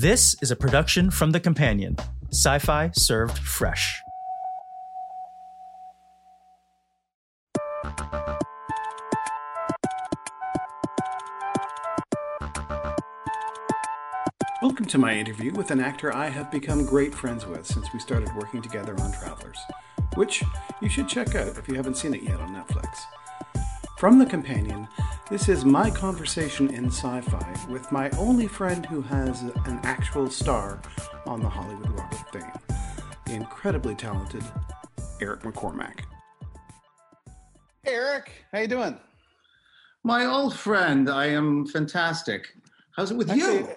This is a production from The Companion, sci fi served fresh. Welcome to my interview with an actor I have become great friends with since we started working together on Travelers, which you should check out if you haven't seen it yet on Netflix. From The Companion, this is my conversation in sci fi with my only friend who has an actual star on the Hollywood Walk of Fame, the incredibly talented Eric McCormack. Hey, Eric, how you doing? My old friend, I am fantastic. How's it with Actually, you?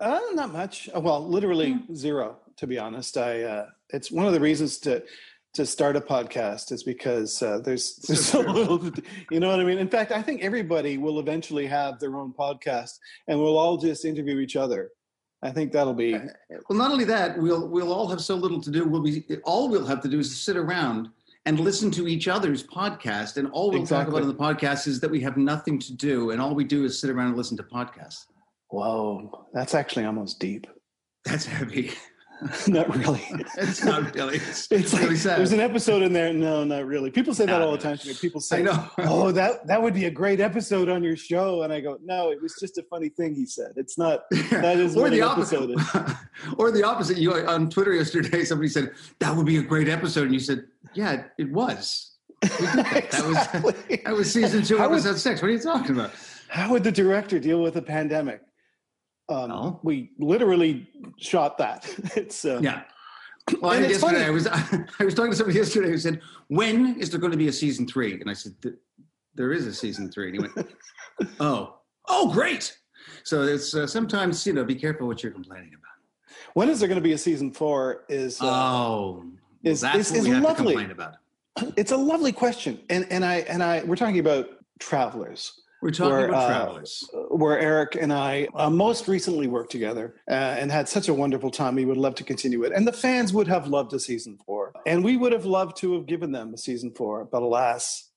Uh, not much. Uh, Well, literally zero, to be honest. I uh, it's one of the reasons to to start a podcast is because uh, there's there's so true. little. You know what I mean? In fact, I think everybody will eventually have their own podcast, and we'll all just interview each other. I think that'll be Well, not only that, we'll we'll all have so little to do. We'll be all we'll have to do is sit around and listen to each other's podcast, and all we'll talk about in the podcast is that we have nothing to do, and all we do is sit around and listen to podcasts. whoa. That's actually almost deep. That's heavy. not really. it's not really. It's, It's like really sad. there's an episode in there. No, not really. People say that all the time to me. People say. "Oh, that that would be a great episode on your show," and I go, "No, it was just a funny thing he said. It's not." That is or the opposite. or the opposite. You on Twitter yesterday, somebody said that would be a great episode, and you said, "Yeah, it was." That. Was that was season two, How would- episode six. What are you talking about? How would the director deal with a pandemic? Um, No. We literally shot that. It's uh, Yeah. Well, I And think it's yesterday funny- I was I was talking to somebody yesterday who said, "When is there going to be a season three? And I said, "There is a season three. And he went, "Oh, oh, great!" So it's uh, sometimes you know be careful what you're complaining about. When is there going to be a season four? Is uh, oh, is- that's is- is lovely. to complain about. it's a lovely question, and and I and I we're talking about travelers. We're talking Where, about uh, travelers. where Eric and I uh, most recently worked together uh, and had such a wonderful time. We would love to continue it. And the fans would have loved a season four. And we would have loved to have given them a season four. But alas,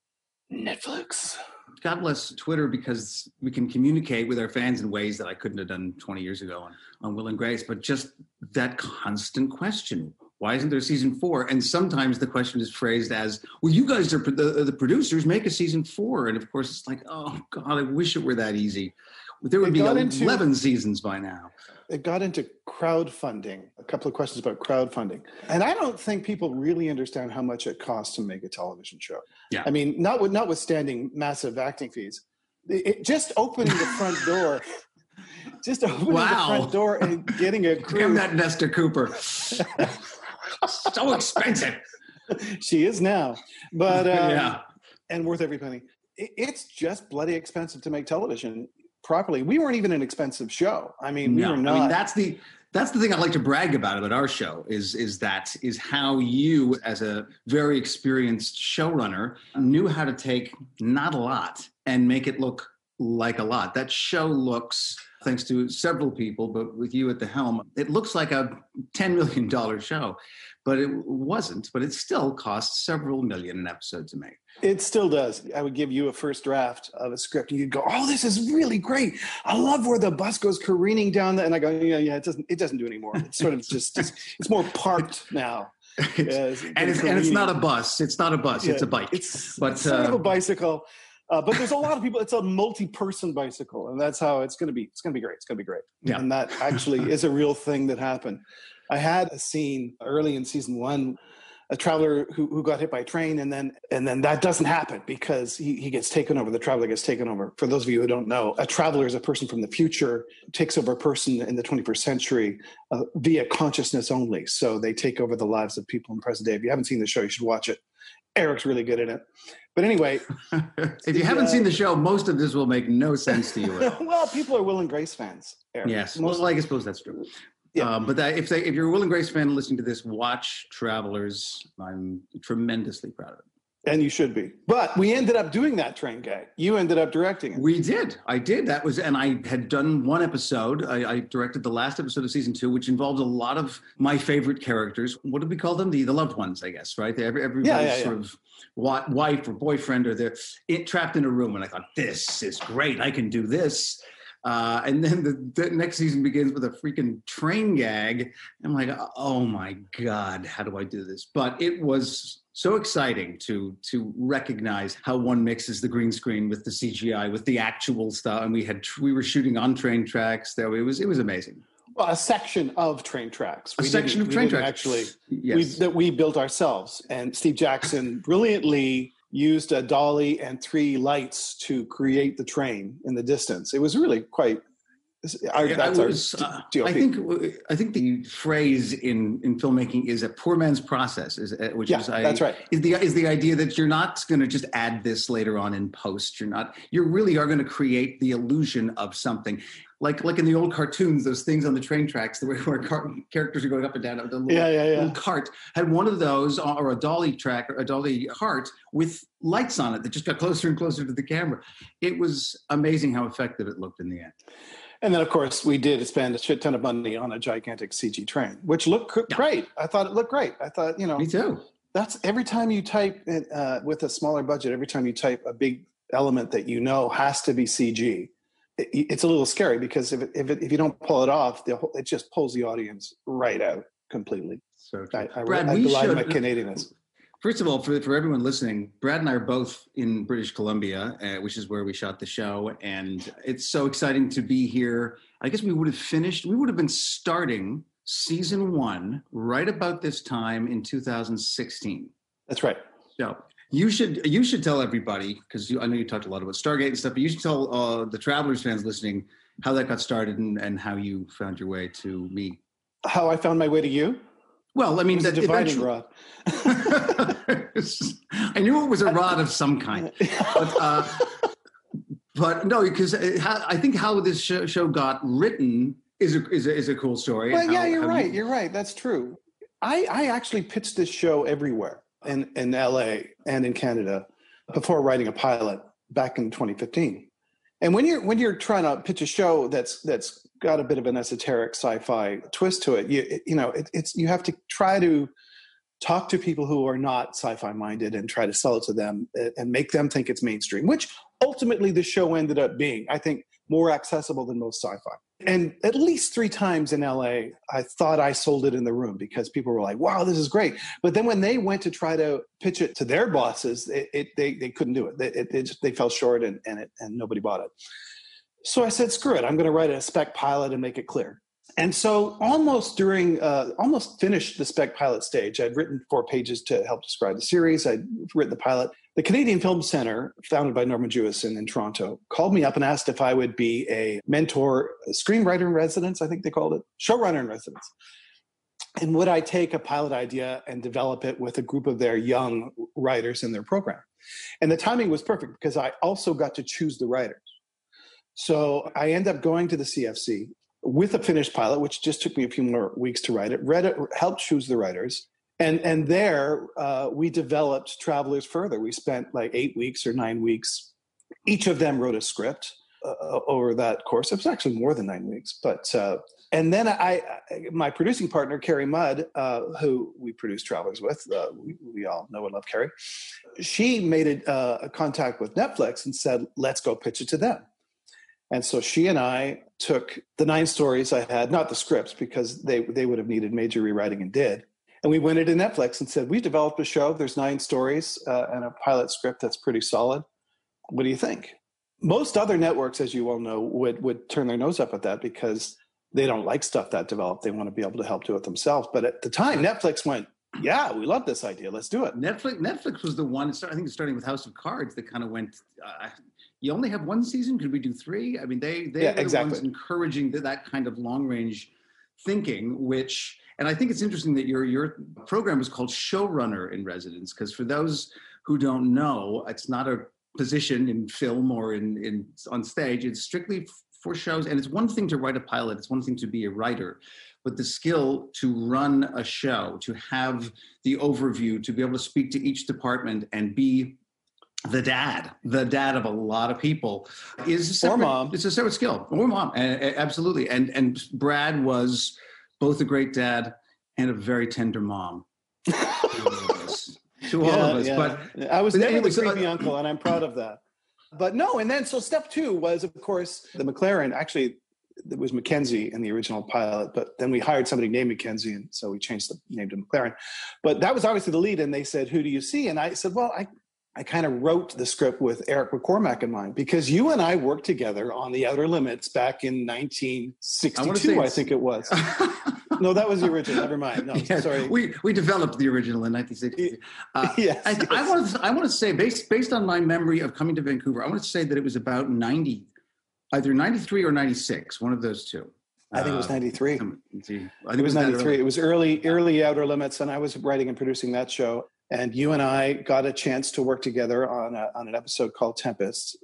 Netflix. God bless Twitter because we can communicate with our fans in ways that I couldn't have done 20 years ago on, on Will and Grace. But just that constant question why isn't there season four? And sometimes the question is phrased as, well, you guys are the, the producers, make a season four. And of course, it's like, oh, God, I wish it were that easy. There would It be got into- 11 seasons by now. It got into crowdfunding, a couple of questions about crowdfunding. And I don't think people really understand how much it costs to make a television show. Yeah. I mean, not with, notwithstanding massive acting fees, it, just opening the front door, just opening Wow. the front door and getting a Damn crew. that Nesta Cooper. so expensive. she is now, but um, yeah. and worth every penny. It's just bloody expensive to make television properly. We weren't even an expensive show. I mean, we no, were not. I mean that's the that's the thing I like to brag about about our show is is that is how you as a very experienced showrunner knew how to take not a lot and make it look like a lot. That show looks thanks to several people but with you at the helm it looks like a 10 million dollar show but it wasn't but it still costs several million an episode to make It still does. I would give you a first draft of a script, and you'd go, "Oh, this is really great. I love where the bus goes careening down." The, and I go, "Yeah, yeah, it doesn't. It doesn't do anymore. It's sort of just. It's, it's more parked now." It's- Yeah, and it's and it's not a bus it's not a bus it's a bike It's, But, it's sort of uh, a bicycle. Uh, but there's a lot of people. It's a multi-person bicycle, and that's how it's going to be. It's going to be great. It's going to be great. Yeah. And that actually is a real thing that happened. I had a scene early in season one, a traveler who, who got hit by a train, and then and then that doesn't happen because he, he gets taken over. The traveler gets taken over. For those of you who don't know, a traveler is a person from the future takes over a person in the 21st century uh, via consciousness only. So they take over the lives of people in present day. If you haven't seen the show, you should watch it. Eric's really good at it. But anyway, if you haven't Yeah. seen the show, most of this will make no sense to you well, people are Will and Grace fans. Eric. yes, Most- well, I suppose that's true. Yeah. Um, but that, if they, if you're a Will and Grace fan listening to this, watch Travelers. I'm tremendously proud of it. And you should be. But we ended up doing that train gag. You ended up directing it. We did. I did. That was, and I had done one episode. I, I directed the last episode of season two, which involved a lot of my favorite characters. What do we call them? The the loved ones, I guess. Right? Every, everybody's Yeah, yeah, yeah. sort of wife or boyfriend, or they're it, trapped in a room. And I thought, this is great. I can do this. Uh, and then the, the, next season begins with a freaking train gag. I'm like, oh my god, how do I do this? But it was so exciting to to recognize how one mixes the green screen with the CGI with the actual stuff. And we had we were shooting on train tracks. There, it was it was amazing. Well, a section of train tracks. A section of train tracks, actually, yes. we, that we built ourselves. And Steve Jackson brilliantly used a dolly and three lights to create the train in the distance. It was really quite. Our, that's was, our uh, I think I think the phrase in, in filmmaking is a poor man's process, is uh, which yeah, is I, that's right. Is the is the idea that you're not going to just add this later on in post. You're not. You really are going to create the illusion of something like like in the old cartoons, those things on the train tracks, the way where car- characters are going up and down. The little, yeah, yeah, yeah. little cart had one of those, or a dolly track, or a dolly cart with lights on it that just got closer and closer to the camera. It was amazing how effective it looked in the end. And then, of course, we did spend a shit ton of money on a gigantic CG train, which looked yeah. great. I thought it looked great. I thought, you know, me too. That's every time you type it, uh, with a smaller budget. Every time you type a big element that you know has to be CG it, it's a little scary because if it, if, it, if you don't pull it off, the, it just pulls the audience right out completely. So I, I, Brad, I, we should, my Canadianness. First of all, for, for everyone listening, Brad and I are both in British Columbia, uh, which is where we shot the show. And it's so exciting to be here. I guess we would have finished, we would have been starting season one right about this time in 2016. That's right. So you should you should tell everybody because I know you talked a lot about Stargate and stuff, but you should tell uh, the Travelers fans listening how that got started and, and how you found your way to me. How I found my way to you? Well, I mean, the dividing rod. I knew it was a rod of some kind, but, uh, but no, because uh, I think how this show, got written is a, is a, is a cool story. Well, how, yeah, you're right. You... are right. That's true. I, I actually pitched this show everywhere in, in LA and in Canada before writing a pilot back in 2015. And when you're when you're trying to pitch a show that's that's got a bit of an esoteric sci-fi twist to it, you you know it, it's you have to try to talk to people who are not sci-fi minded and try to sell it to them eh, and make them think it's mainstream, which ultimately the show ended up being. I think more accessible than most sci-fi. And at least three times in LA, I thought I sold it in the room because people were like, wow, this is great. But then when they went to try to pitch it to their bosses, it, it, they, they couldn't do it. They, it, it just, they fell short and, and, and nobody bought it. So I said, screw it. I'm going to write a spec pilot and make it clear. And so almost during, uh, almost finished the spec pilot stage. I'd written four pages to help describe the series. I'd written the pilot. The Canadian Film Center, founded by Norman Jewison in Toronto, called me up and asked if I would be a mentor, a screenwriter in residence, I think they called it, showrunner in residence. And would I take a pilot idea and develop it with a group of their young writers in their program? And the timing was perfect because I also got to choose the writers. So I end up going to the CFC with a finished pilot, which just took me a few more weeks to write it, read it, helped choose the writers. And, and there uh, we developed Travelers further. We spent like eight weeks or nine weeks. Each of them wrote a script uh, over that course. It was actually more than nine weeks. But uh, and then I, my producing partner Carrie Mudd, uh, who we produced Travelers with, uh, we, we, all know and love Carrie. She made a, uh, a contact with Netflix and said, "Let's go pitch it to them." And so she and I took the nine stories I had, not the scripts because they they would have needed major rewriting and did. And we went into Netflix and said, "We've developed a show. There's nine stories uh, and a pilot script that's pretty solid. What do you think?" Most other networks, as you well know, would would turn their nose up at that because they don't like stuff that developed. They want to be able to help do it themselves. But at the time, Netflix went, "Yeah, we love this idea. Let's do it." Netflix Netflix was the one. I think starting with House of Cards that kind of went. Uh, you only have one season. Could we do three? I mean, they they yeah, the exactly. ones encouraging that kind of long range thinking, which and I think it's interesting that your your program is called showrunner in residence because for those who don't know, it's not a position in film or in, in on stage. It's strictly for shows, and it's one thing to write a pilot. It's one thing to be a writer, but the skill to run a show, to have the overview, to be able to speak to each department and be the dad, the dad of a lot of people, is a separate, or mom. It's a separate skill, or mom, absolutely. And and Brad was both a great dad and a very tender mom to all of us. All yeah, of us. Yeah. But I was but never anyway, the creepy uh, uncle, and I'm proud of that. but no, and then so step two was, of course, the McLaren. Actually, it was Mackenzie in the original pilot, but then we hired somebody named Mackenzie, and so we changed the name to McLaren. But that was obviously the lead, and they said, "Who do you see?" And I said, "Well, I." I kind of wrote the script with Eric McCormack in mind because you and I worked together on The Outer Limits back in 1962, I, I think it was. no, that was the original. Never mind. No, yeah, sorry. We we developed the original in 1960. Uh, yes, I, yes. I want to I want to say based based on my memory of coming to Vancouver, I want to say that it was about 90, either 93 or 96, one of those two. I think it was 93. Uh, I think it was 93. It was early, early Outer Limits, and I was writing and producing that show. And you and I got a chance to work together on, a, on an episode called Tempest,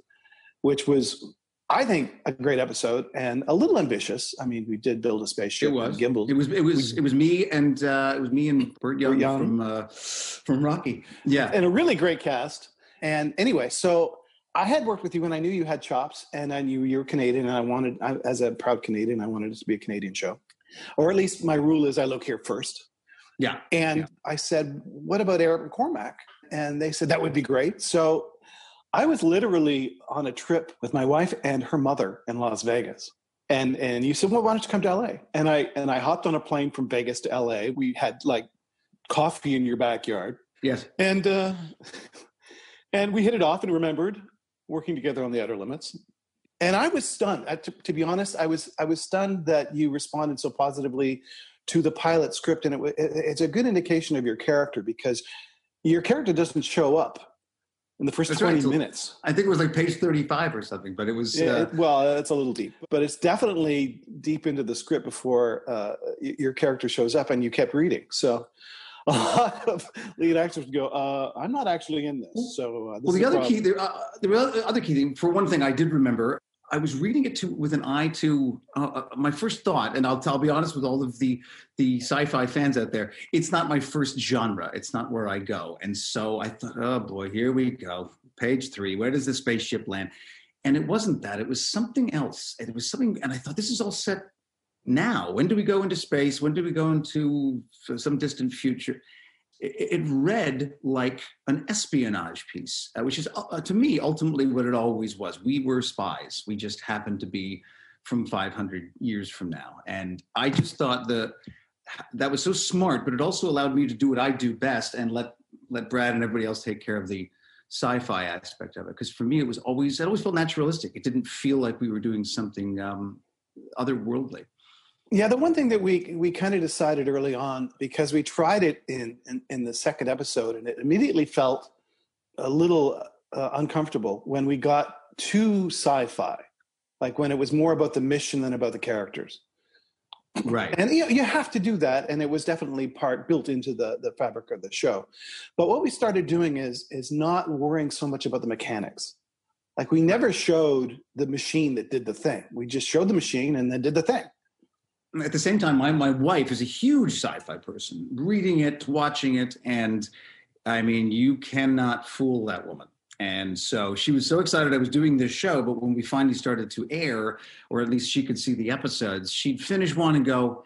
which was, I think, a great episode and a little ambitious. I mean, we did build a spaceship. It was gimbal. It was it was it was me and uh, it was me and Burt Young, Young. from uh, from Rocky. Yeah, and a really great cast. And anyway, so I had worked with you and I knew you had chops and I knew you were Canadian and I wanted, I, as a proud Canadian, I wanted it to be a Canadian show. Or at least my rule is I look here first. Yeah. And yeah. I said, what about Eric McCormack? And they said, that would be great. So I was literally on a trip with my wife and her mother in Las Vegas. And and you said, well, why don't you come to LA? And I and I hopped on a plane from Vegas to LA. We had like coffee in your backyard. Yes. And uh, and we hit it off and remembered working together on the outer limits. And I was stunned. To, to, be honest, I was I was stunned that you responded so positively to the pilot script, and it, it, it's a good indication of your character because your character doesn't show up in the first That's 20 right. minutes. I think it was like page 35 or something, but it was. Yeah, uh, it, well, it's a little deep, but it's definitely deep into the script before uh, your character shows up and you kept reading. So a lot of lead actors go, uh, "I'm not actually in this." So, uh, this well, the other key, the, uh, the other key thing, for one thing, I did remember. I was reading it to with an eye to uh, uh, my first thought, and I'll, I'll be honest with all of the the sci-fi fans out there. It's not my first genre. It's not where I go, and so I thought, oh boy, here we go, page three. Where does the spaceship land? And it wasn't that. It was something else. It was something, and I thought this is all set now? When do we go into space? When do we go into some distant future? It, read like an espionage piece, uh, which is uh, to me ultimately what it always was. We were spies. We just happened to be from 500 years from now, and I just thought the that was so smart, but it also allowed me to do what I do best and let let Brad and everybody else take care of the sci-fi aspect of it. Because for me, it was always it always felt naturalistic. It didn't feel like we were doing something um, otherworldly. Yeah, the one thing that we we kind of decided early on because we tried it in, in, in the second episode and it immediately felt a little uh, uncomfortable when we got too sci-fi, like when it was more about the mission than about the characters. Right, and you, know, you have to do that, and it was definitely part built into the the fabric of the show. But what we started doing is is not worrying so much about the mechanics. Like we never showed the machine that did the thing. We just showed the machine and then did the thing at the same time, my, my wife is a huge sci-fi person, reading it, watching it, and I mean, you cannot fool that woman. And so she was so excited I was doing this show, but when we finally started to air, or at least she could see the episodes, she'd finish one and go,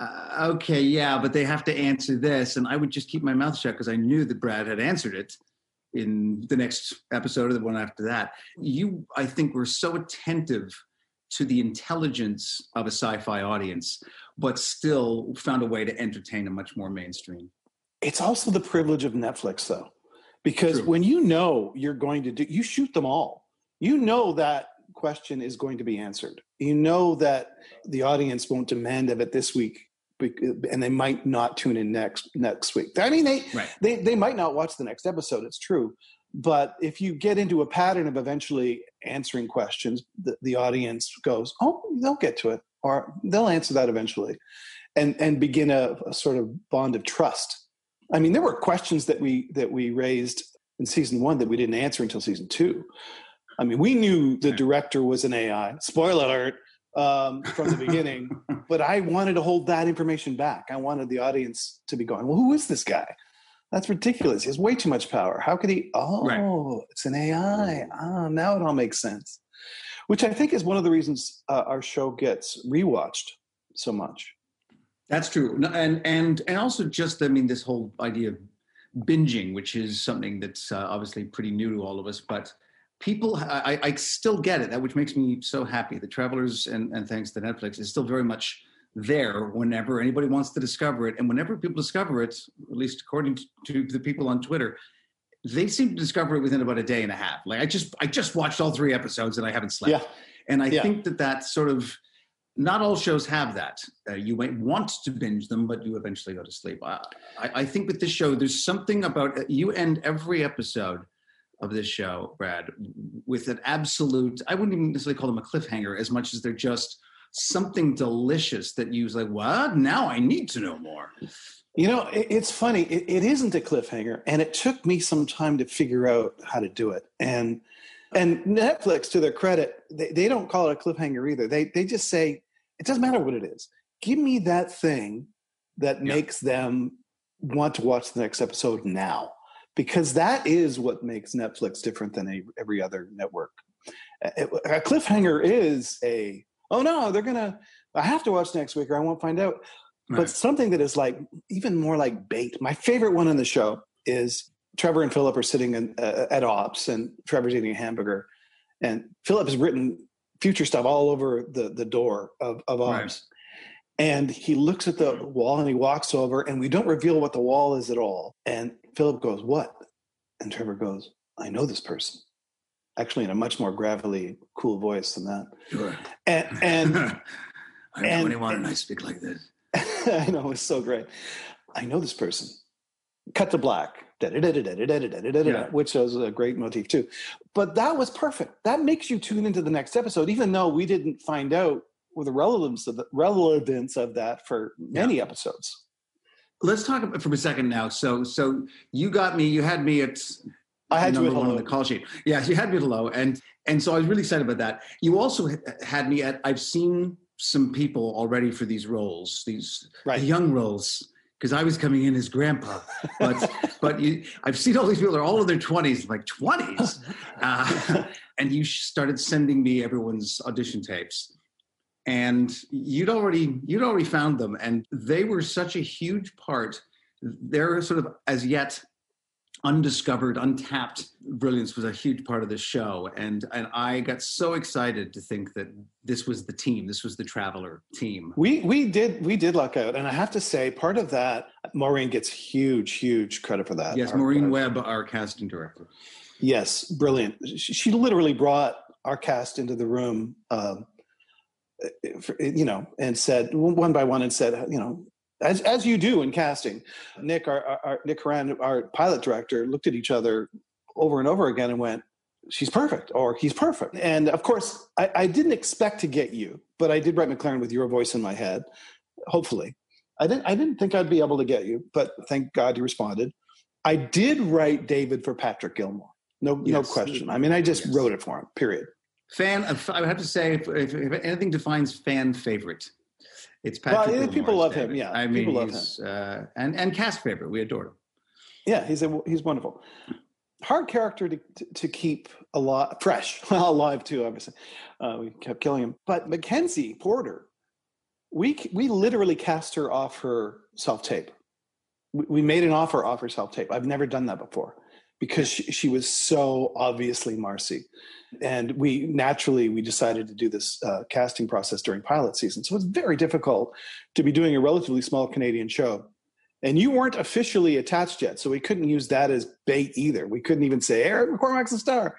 uh, okay, yeah, but they have to answer this. And I would just keep my mouth shut because I knew that Brad had answered it in the next episode or the one after that. You, I think, were so attentive to the intelligence of a sci-fi audience, but still found a way to entertain a much more mainstream. It's also the privilege of Netflix, though, because True. when you know you're going to do, you shoot them all. You know that question is going to be answered. You know that the audience won't demand of it this week and they might not tune in next next week. I mean, they right. they they might not watch the next episode. It's true, but if you get into a pattern of eventually answering questions, the, the audience goes, "Oh, they'll get to it," or they'll answer that eventually, and and begin a, a sort of bond of trust. I mean, there were questions that we that we raised in season one that we didn't answer until season two. I mean, we knew the director was an AI. Spoiler alert um, from the beginning, but I wanted to hold that information back. I wanted the audience to be going, "Well, who is this guy?" That's ridiculous. He has way too much power. How could he? Oh, right. it's an AI. Ah, now it all makes sense. Which I think is one of the reasons uh, our show gets rewatched so much. That's true, and and and also just I mean this whole idea of binging, which is something that's uh, obviously pretty new to all of us, but people I, I still get it that which makes me so happy the travelers and, and thanks to netflix is still very much there whenever anybody wants to discover it. And whenever people discover it at least according to the people on twitter they seem to discover it within about a day and a half. Like i just i just watched all three episodes and i haven't slept. Yeah. and i Yeah. think that that sort of not all shows have that. Uh, you might want to binge them but you eventually go to sleep. I, I, I think with this show there's something about uh, you end every episode of this show, Brad, with an absolute, I wouldn't even necessarily call them a cliffhanger as much as they're just something delicious that you was like, what? Now I need to know more. You know, it, it's funny. It, it isn't a cliffhanger, and it took me some time to figure out how to do it. And and Netflix, to their credit, they, they don't call it a cliffhanger either. They they just say it doesn't matter what it is. Give me that thing that Yeah. makes them want to watch the next episode now, because that is what makes Netflix different than a, every other network. A, a cliffhanger is a oh no, they're gonna. I have to watch next week, or I won't find out but something that is like even more like bait. My favorite one on the show is Trevor and Philip are sitting in, uh, at Ops, and Trevor's eating a hamburger, and Philip has written future stuff all over the the door of, of Ops. Right. And he looks at the wall and he walks over, and we don't reveal what the wall is at all. And Philip goes, "What?" And Trevor goes, "I know this person." actually in a much more gravelly, cool voice than that. Sure. And, and I know and, anyone and I speak like this. I know it's so great. I know this person. Cut to black. Yeah. Which was a great motif too. But that was perfect. That makes you tune into the next episode, even though we didn't find out the relevance of the relevance of that for many yeah. episodes. Let's talk about for a second now. So so you got me, you had me at I had you at one on the call sheet. Yeah, you had me at hello, and and so I was really excited about that. You also had me at. I've seen some people already for these roles, these Right. the young roles, because I was coming in as grandpa. But but you, I've seen all these people. They're all in their twenties, like twenties, uh, and you started sending me everyone's audition tapes. And you'd already you'd already found them, and they were such a huge part. They're sort of as yet undiscovered, untapped brilliance was a huge part of the show. And and I got so excited to think that this was the team, this was the traveler team. We we did we did luck out, and I have to say, part of that, Maureen gets huge, huge credit for that. Yes, Our- Maureen our- Webb, our casting director. Yes, brilliant. She, she literally brought our cast into the room, um, you know, and said one by one, and said, you know, as as you do in casting. Nick, our, our, Nick Horan, our pilot director, looked at each other over and over again and went, "She's perfect," or "He's perfect." And of course, I, I didn't expect to get you, but I did write McLaren with your voice in my head. Hopefully, I didn't. I didn't think I'd be able to get you, but thank God you responded. I did write David for Patrick Gilmore. No, no question. I mean, I just Yes. wrote it for him. Period. Fan, I would have to say, if, if, if anything defines fan favorite, it's Well, Patrick. yeah, Gilmore people love him, yeah, I mean, people love he's, Uh, and and cast favorite. We adored him. Yeah, he's a, he's wonderful. Hard character to, to, keep alive, fresh, well, alive too. Obviously, uh, we kept killing him. But Mackenzie Porter, we we literally cast her off her self tape. We, we made an offer off her self tape. I've never done that before because she, she was so obviously Marcy, and we naturally we decided to do this uh, casting process during pilot season. So it's very difficult to be doing a relatively small Canadian show and you weren't officially attached yet, so we couldn't use that as bait either. We couldn't even say Eric McCormack's a star,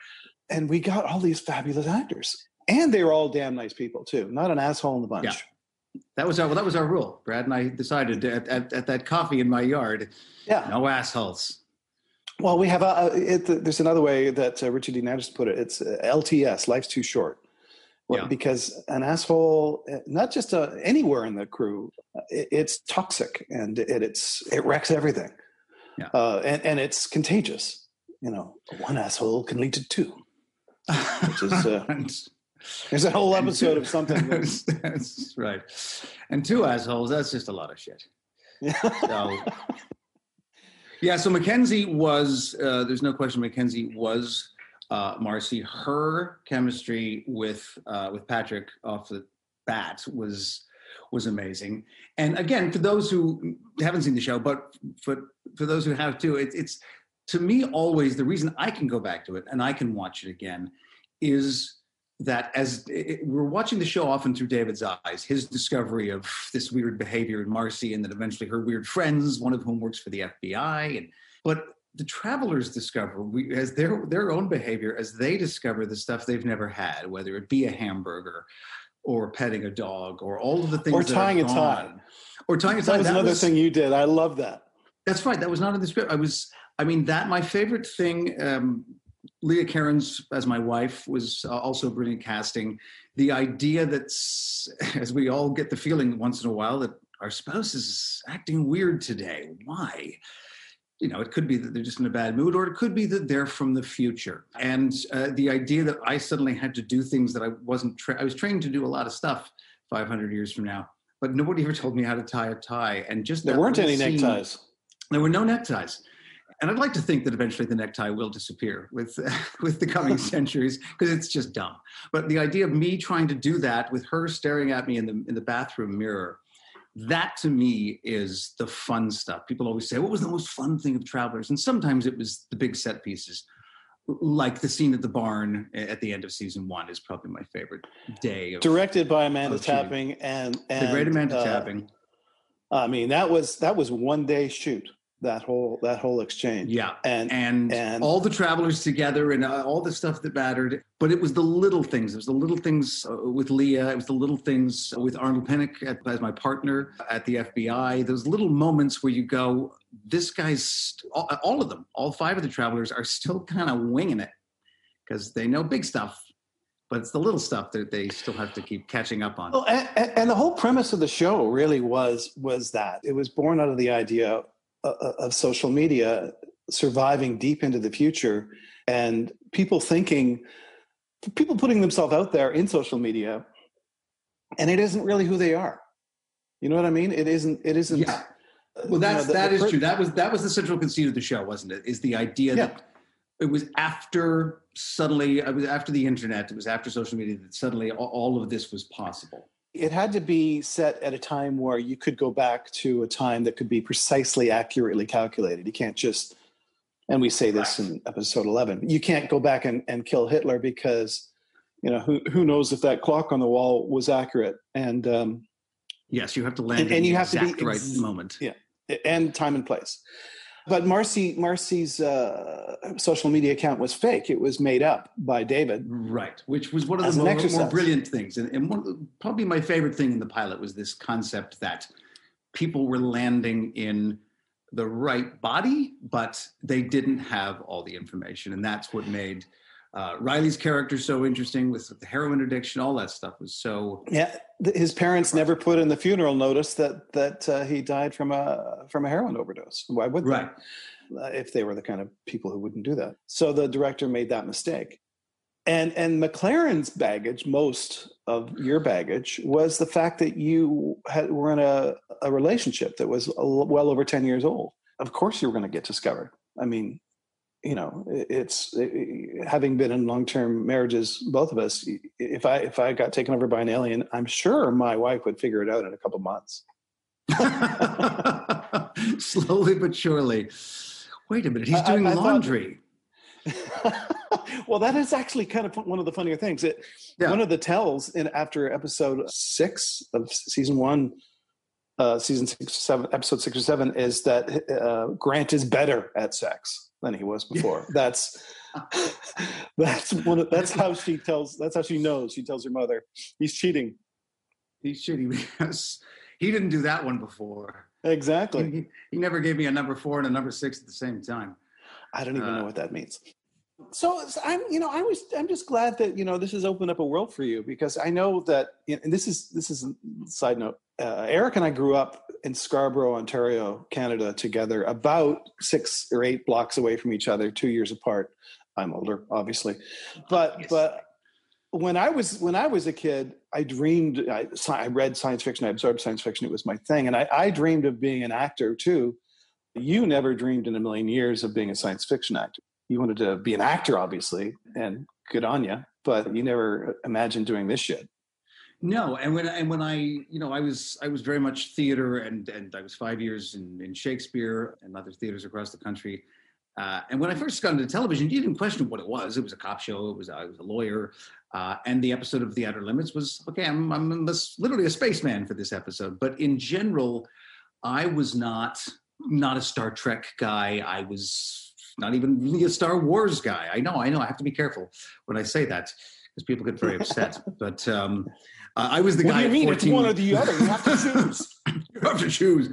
and we got all these fabulous actors, and they were all damn nice people too. Not an asshole in the bunch. Yeah. That was our well, that was our rule. Brad and I decided at, at, at that coffee in my yard, Yeah. no assholes. Well, we have a. it, there's another way that uh, Richard Dean Anderson put it. It's uh, LTS. Life's too short. Yeah. Because an asshole, uh, not just uh, anywhere in the crew, uh, it, it's toxic and it, it's it wrecks everything. Yeah. Uh, and and it's contagious. You know, one asshole can lead to two. Which is, uh, There's a whole episode of something. That, that's, that's right. And two assholes, that's just a lot of shit. So, yeah, so Mackenzie was, uh, there's no question Mackenzie was uh, Marcy. Her chemistry with uh, with Patrick off the bat was was amazing. And again, for those who haven't seen the show, but for for those who have too, it, it's to me, always the reason I can go back to it and I can watch it again is that as it, we're watching the show often through David's eyes, his discovery of this weird behavior in Marcy, and then eventually her weird friends, one of whom works for the FBI, and but the travelers discover we, as their their own behavior as they discover the stuff they've never had, whether it be a hamburger or petting a dog or all of the things or tying a tie, or tying a tie. That was that another was, thing you did. I love that. That's right. That was not in the script. I was. I mean, that my favorite thing. Um, Leah Cairns as my wife was uh, also brilliant casting. The idea that, as we all get the feeling once in a while, that our spouse is acting weird today. Why? You know, it could be that they're just in a bad mood, or it could be that they're from the future. And uh, the idea that I suddenly had to do things that I wasn't, tra- I was trained to do a lot of stuff 500 years from now, but nobody ever told me how to tie a tie. And just there weren't any scene, neckties. There were no neckties and I'd like to think that eventually the necktie will disappear with with the coming centuries because it's just dumb. But the idea of me trying to do that with her staring at me in the in the bathroom mirror, that to me is the fun stuff. People always say, "What was the most fun thing of Travelers?" And sometimes it was the big set pieces, like the scene at the barn at the end of season one is probably my favorite day. Of, Directed by Amanda Tapping and, and the great Amanda uh, Tapping. I mean, that was that was one day shoot that whole that whole exchange. Yeah, and and, and all the travelers together and uh, all the stuff that mattered. But it was the little things. It was the little things uh, with Leah. It was the little things with Arnold Pinnock at, as my partner at the FBI. Those little moments where you go, "This guy's all, all of them, all five of the travelers are still kind of winging it because they know big stuff." But it's the little stuff that they still have to keep catching up on. Well, and, and the whole premise of the show really was was that it was born out of the idea Uh, uh, of social media surviving deep into the future and people thinking people putting themselves out there in social media and it isn't really who they are. You know what i mean? It isn't it isn't yeah. Uh, well that's you know, the, that the is per- true. That was that was the central conceit of the show wasn't it? Is the idea Yeah. that it was after suddenly it was after the internet it was after social media that suddenly all, all of this was possible it had to be set at a time where you could go back to a time that could be precisely accurately calculated. You can't just and we say this in episode 11 you can't go back and, and kill hitler because you know who, who knows if that clock on the wall was accurate. And um, yes you have to land And- in and the you have to be right ex- moment. yeah and time and place but marcy marcy's uh, social media account was fake. It was made up by david. Right which was one of the more, more brilliant things. And, and the, probably my favorite thing in the pilot was this concept that people were landing in the right body but they didn't have all the information. And that's what made uh, riley's character so interesting with the heroin addiction all that stuff was so yeah his parents never put in the funeral notice that that uh, he died from a from a heroin overdose why would they right uh, if they were the kind of people who wouldn't do that. So the director made that mistake. And and McLaren's baggage, most of your baggage, was the fact that you had, were in a, a relationship that was well over ten years old. Of course, you were going to get discovered. I mean, you know, it's it, having been in long term marriages, both of us. If I if I got taken over by an alien, I'm sure my wife would figure it out in a couple months. slowly but surely wait a minute he's I- I- doing thought- laundry well, that is actually kind of one of the funnier things. It, Yeah. One of the tells in after episode six of season one, uh, season six, seven, episode six or seven, is that uh, Grant is better at sex than he was before. that's that's one. Of, that's how she tells. That's how she knows. She tells her mother he's cheating. he's shitty because he didn't do that one before Exactly. he, he never gave me a number four and a number six at the same time I don't even Uh, know what that means. So so I'm, you know, I was, I'm just glad that you know this has opened up a world for you because I know that, and this is this is a side note. Uh, Eric and I grew up in Scarborough, Ontario, Canada, together, about six or eight blocks away from each other, two years apart. I'm older, obviously, but Yes. but when I was when I was a kid, I dreamed. I, I read science fiction. I absorbed science fiction. It was my thing, and I, I dreamed of being an actor too. You never dreamed in a million years of being a science fiction actor. You wanted to be an actor, obviously, and good on you. But you never imagined doing this shit. No and when and when i you know i was i was very much theater and and i was five years in, in shakespeare and other theaters across the country Uh, and when I first got into television, you didn't question what it was. It was a cop show. It was, I was a lawyer. Uh, and the episode of The Outer Limits was okay. I'm, I'm this, literally a spaceman for this episode. But in general, I was not not a Star Trek guy. I was not even really a Star Wars guy. I know. I know. I have to be careful when I say that because people get very upset. but um, uh, I was the what guy. do you mean? 14, It's one or the other. You have to choose. you have to choose.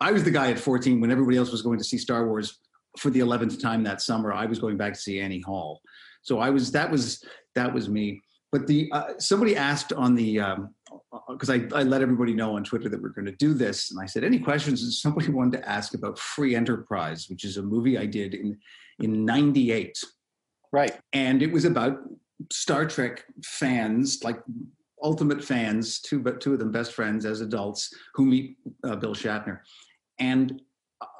I was the guy at 14 when everybody else was going to see Star Wars for the 11th time that summer. I was going back to see Annie Hall. So I was that was that was me. But the uh, somebody asked on the because um, I, I let everybody know on Twitter that we're going to do this, and I said any questions. And somebody wanted to ask about Free Enterprise, which is a movie I did in in '98. Right, and it was about Star Trek fans, like ultimate fans, two but two of them best friends as adults who meet uh, Bill Shatner, and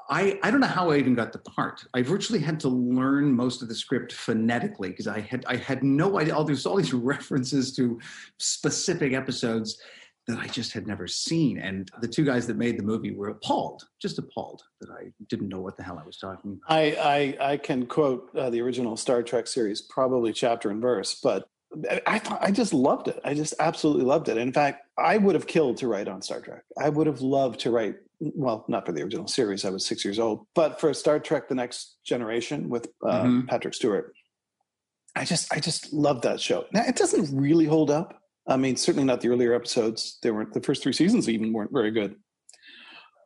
I I don't know how I even got the part. I virtually had to learn most of the script phonetically because I had I had no idea. All There's all these references to specific episodes that I just had never seen, and the two guys that made the movie were appalled, just appalled that I didn't know what the hell I was talking about. I I, I can quote uh, the original Star Trek series probably chapter and verse, but I thought I just loved it. I just absolutely loved it. In fact, I would have killed to write on Star Trek. I would have loved to write. Well, not for the original series. I was six years old, but for Star Trek: The Next Generation with uh, Mhm. Patrick Stewart, I just I just loved that show. Now it doesn't really hold up. I mean, certainly not the earlier episodes. They weren't the first three seasons even weren't very good.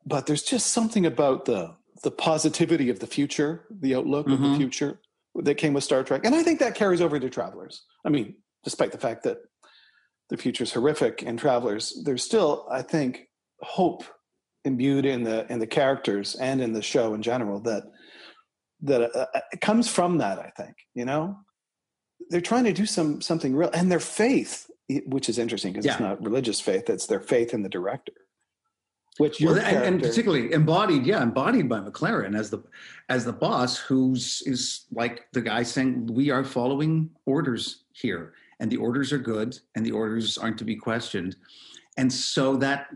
But there's just something about the the positivity of the future, the outlook of the Mhm. future that came with Star Trek, and I think that carries over to Travelers. I mean, despite the fact that the future is horrific in Travelers, there's still, I think, hope imbued in the in the characters and in the show in general that that uh, it comes from that. I think you know they're trying to do some something real, and their faith, which is interesting because it's not religious faith; it's their faith in the director. Which your Well, and, and particularly embodied, yeah, embodied by McLaren as the as the boss, who's is like the guy saying, "We are following orders here, and the orders are good, and the orders aren't to be questioned." And so that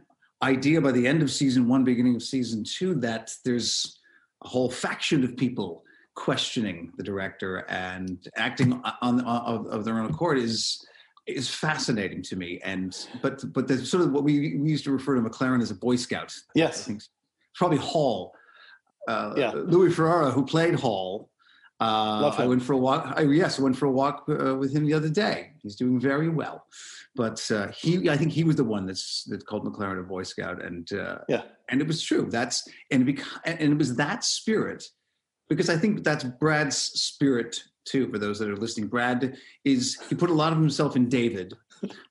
idea by the end of season one, beginning of season two, that there's a whole faction of people questioning the director and acting on, on of, of their own accord is is fascinating to me. And but but the sort of what we, we used to refer to McLaren as a Boy Scout. I yes, think probably Hall. Uh, Yeah. Louis Ferreira, who played Hall. Uh, I went for a walk. I, yes, I went for a walk uh, with him the other day. He's doing very well, but uh, he, I think he was the one that's that called McLaren a Boy Scout, and uh, yeah, and it was true. That's and it, and it was that spirit, because I think that's Brad's spirit too. For those that are listening, Brad is he put a lot of himself in David,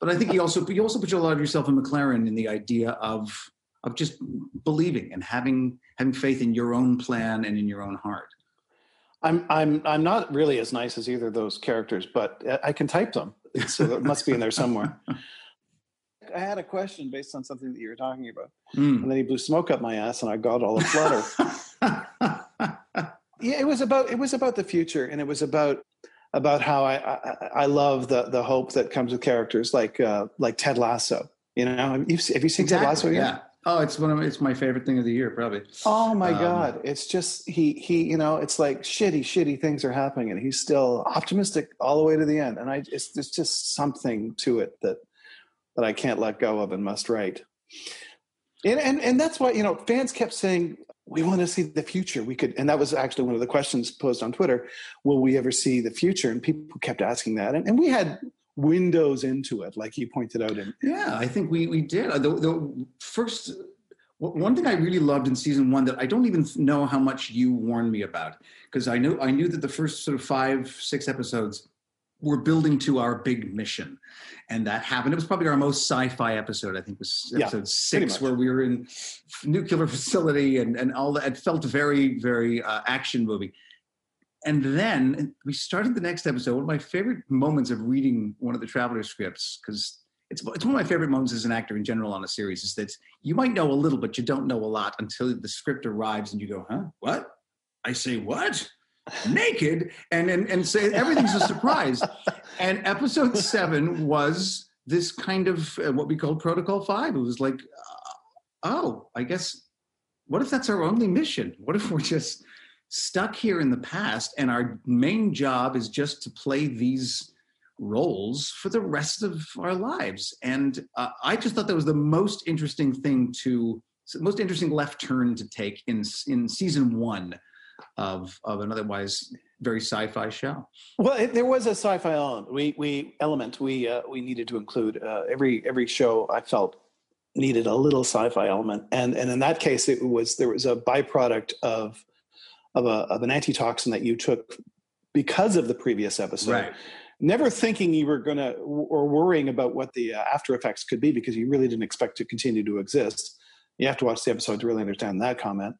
but I think he also you also put a lot of yourself in McLaren in the idea of of just believing and having having faith in your own plan and in your own heart. I'm I'm I'm not really as nice as either of those characters, but I can type them, so it must be in there somewhere. I had a question based on something that you were talking about, Mm. and then he blew smoke up my ass, and I got all aflutter. yeah, it was about it was about the future, and it was about about how I I, I love the the hope that comes with characters like uh, like Ted Lasso. You know, have you, have you seen Ted Lasso yet? Yeah. Oh, it's one of my, it's my favorite thing of the year, probably. Oh my Um, God. It's just he he, you know, it's like shitty, shitty things are happening and he's still optimistic all the way to the end. And I it's there's just something to it that that I can't let go of and must write. And and, and that's why, you know, fans kept saying, we want to see the future. We could and that was actually one of the questions posed on Twitter. Will we ever see the future? And people kept asking that. And, and we had windows into it, like you pointed out in Yeah, I think we we did. The, the first one thing I really loved in season one that I don't even know how much you warned me about because I knew I knew that the first sort of five six episodes were building to our big mission, and that happened. It was probably our most sci-fi episode. I think was episode pretty six where we were in nuclear facility and and all that. It felt very very uh, action movie. And then we started the next episode. One of my favorite moments of reading one of the Traveler scripts, because it's, it's one of my favorite moments as an actor in general on a series, is that you might know a little, but you don't know a lot until the script arrives and you go, huh? What? I say what? Naked? And, and, and say everything's a surprise. and episode seven was this kind of uh, what we call Protocol Five. It was like, uh, oh, I guess, what if that's our only mission? What if we're just stuck here in the past, and our main job is just to play these roles for the rest of our lives. And uh, I just thought that was the most interesting thing to, most interesting left turn to take in in season one of of an otherwise very sci-fi show. Well, it, there was a sci-fi element. We we element we uh, we needed to include uh, every every show. I felt needed a little sci-fi element, and and in that case, it was there was a byproduct of of a of an antitoxin that you took because of the previous episode. Right. Never thinking you were going to, or worrying about what the uh, after effects could be, because you really didn't expect to continue to exist. You have to watch the episode to really understand that comment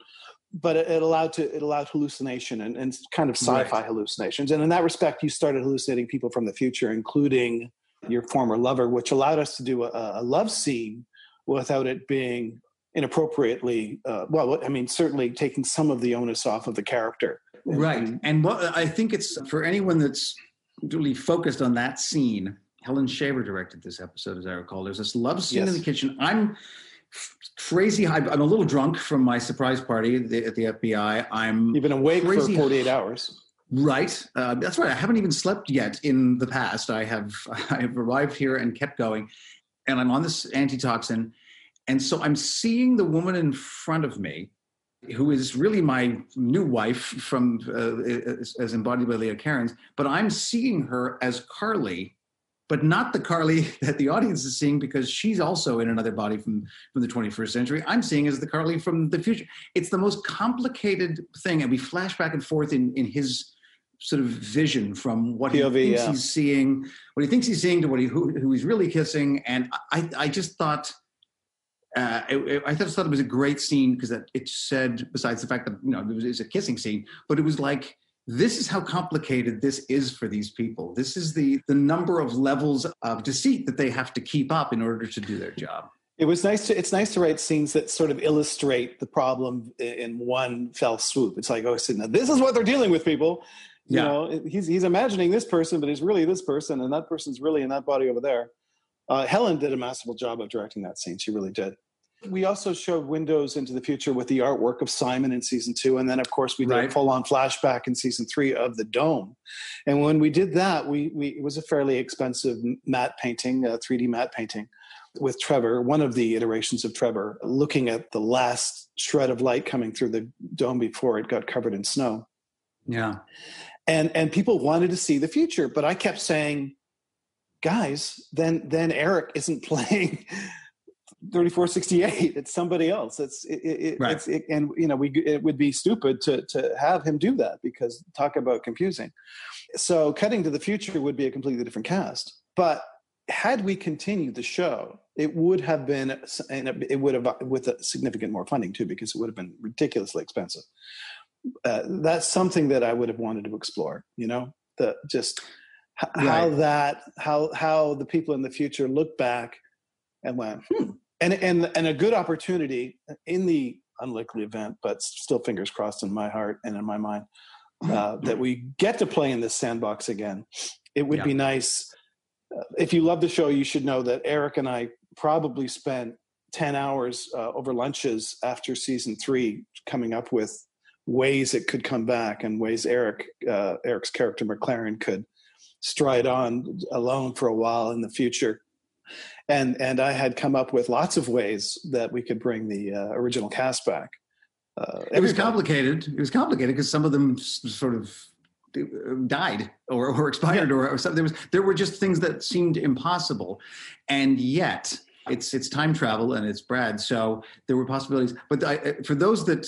but it, it, allowed to it allowed hallucination and, and kind of sci-fi right. hallucinations. And in that respect you started hallucinating people from the future including your former lover which allowed us to do a, a love scene without it being inappropriately uh, well i mean certainly taking some of the onus off of the character. Right. and what i think it's for anyone that's really focused on that scene helen shaver directed this episode as i recall. There's this love scene yes. in the kitchen. I'm crazy high. I'm a little drunk from my surprise party at the, at the FBI. I'm You've been awake for 48 hours. Right. Uh, that's right. I haven't even slept yet in the past. I have I have arrived here and kept going, and I'm on this antitoxin, and so I'm seeing the woman in front of me, who is really my new wife from uh, as, as embodied by Leah Cairns, but I'm seeing her as Carly but not the Carly that the audience is seeing because she's also in another body from from the 21st century. I'm seeing as the Carly from the future. It's the most complicated thing, and we flash back and forth in in his sort of vision from what POV, he thinks yeah. he's seeing, what he thinks he's seeing to what he who, who he's really kissing, and I I just thought. Uh, it, it, I just thought it was a great scene because it said, besides the fact that you know it was, it was a kissing scene, but it was like this is how complicated this is for these people. This is the the number of levels of deceit that they have to keep up in order to do their job. It was nice to it's nice to write scenes that sort of illustrate the problem in one fell swoop. It's like, oh, so now this is what they're dealing with, people. You yeah. know, he's he's imagining this person, but he's really this person, and that person's really in that body over there. Uh, Helen did a masterful job of directing that scene. She really did we also showed windows into the future with the artwork of Simon in season two, and then of course we did right. a full on flashback in season three of the dome. And when we did that, we, we it was a fairly expensive matte painting, a 3D matte painting, with Trevor, one of the iterations of Trevor, looking at the last shred of light coming through the dome before it got covered in snow. Yeah, and and people wanted to see the future, but I kept saying, guys, then then Eric isn't playing 3468 it's somebody else it's it, it, right. it's it, and you know we it would be stupid to to have him do that because talk about confusing so cutting to the future would be a completely different cast but had we continued the show it would have been and it would have with a significant more funding too because it would have been ridiculously expensive uh, that's something that i would have wanted to explore you know the just h- right. how that how how the people in the future look back and went hmm and and and a good opportunity in the unlikely event, but still fingers crossed in my heart and in my mind uh, that we get to play in this sandbox again. It would yeah. be nice. Uh, if you love the show, you should know that Eric and I probably spent 10 hours uh, over lunches after season three coming up with ways it could come back and ways Eric, uh, Eric's character MacLaren could stride on alone for a while in the future and and I had come up with lots of ways that we could bring the uh, original cast back. Uh, it was complicated. It was complicated because some of them sort of uh, died or, or expired yeah. or, or something. There was there were just things that seemed impossible, and yet it's it's time travel and it's Brad, so there were possibilities. But I, uh, for those that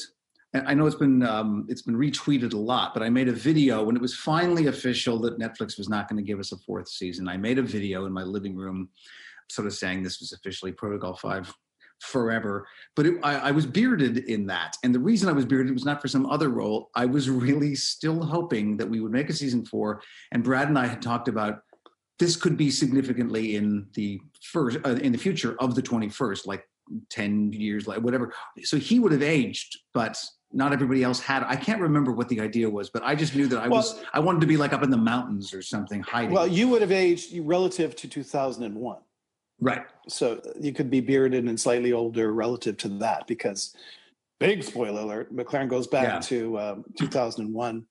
I know it's been um, it's been retweeted a lot, but I made a video when it was finally official that Netflix was not going to give us a fourth season. I made a video in my living room sort of saying this was officially Protocol 5 forever. But it, I, I, was bearded in that. And the reason I was bearded was not for some other role. I was really still hoping that we would make a season four. And Brad and I had talked about this could be significantly in the first, uh, in the future of the 21st, like 10 years, like whatever. So he would have aged, but not everybody else had. I can't remember what the idea was, but I just knew that I well, was, I wanted to be like up in the mountains or something hiding. Well, you would have aged relative to 2001. Right. So you could be bearded and slightly older relative to that because big spoiler alert, MacLaren goes back Yeah. to um, 2001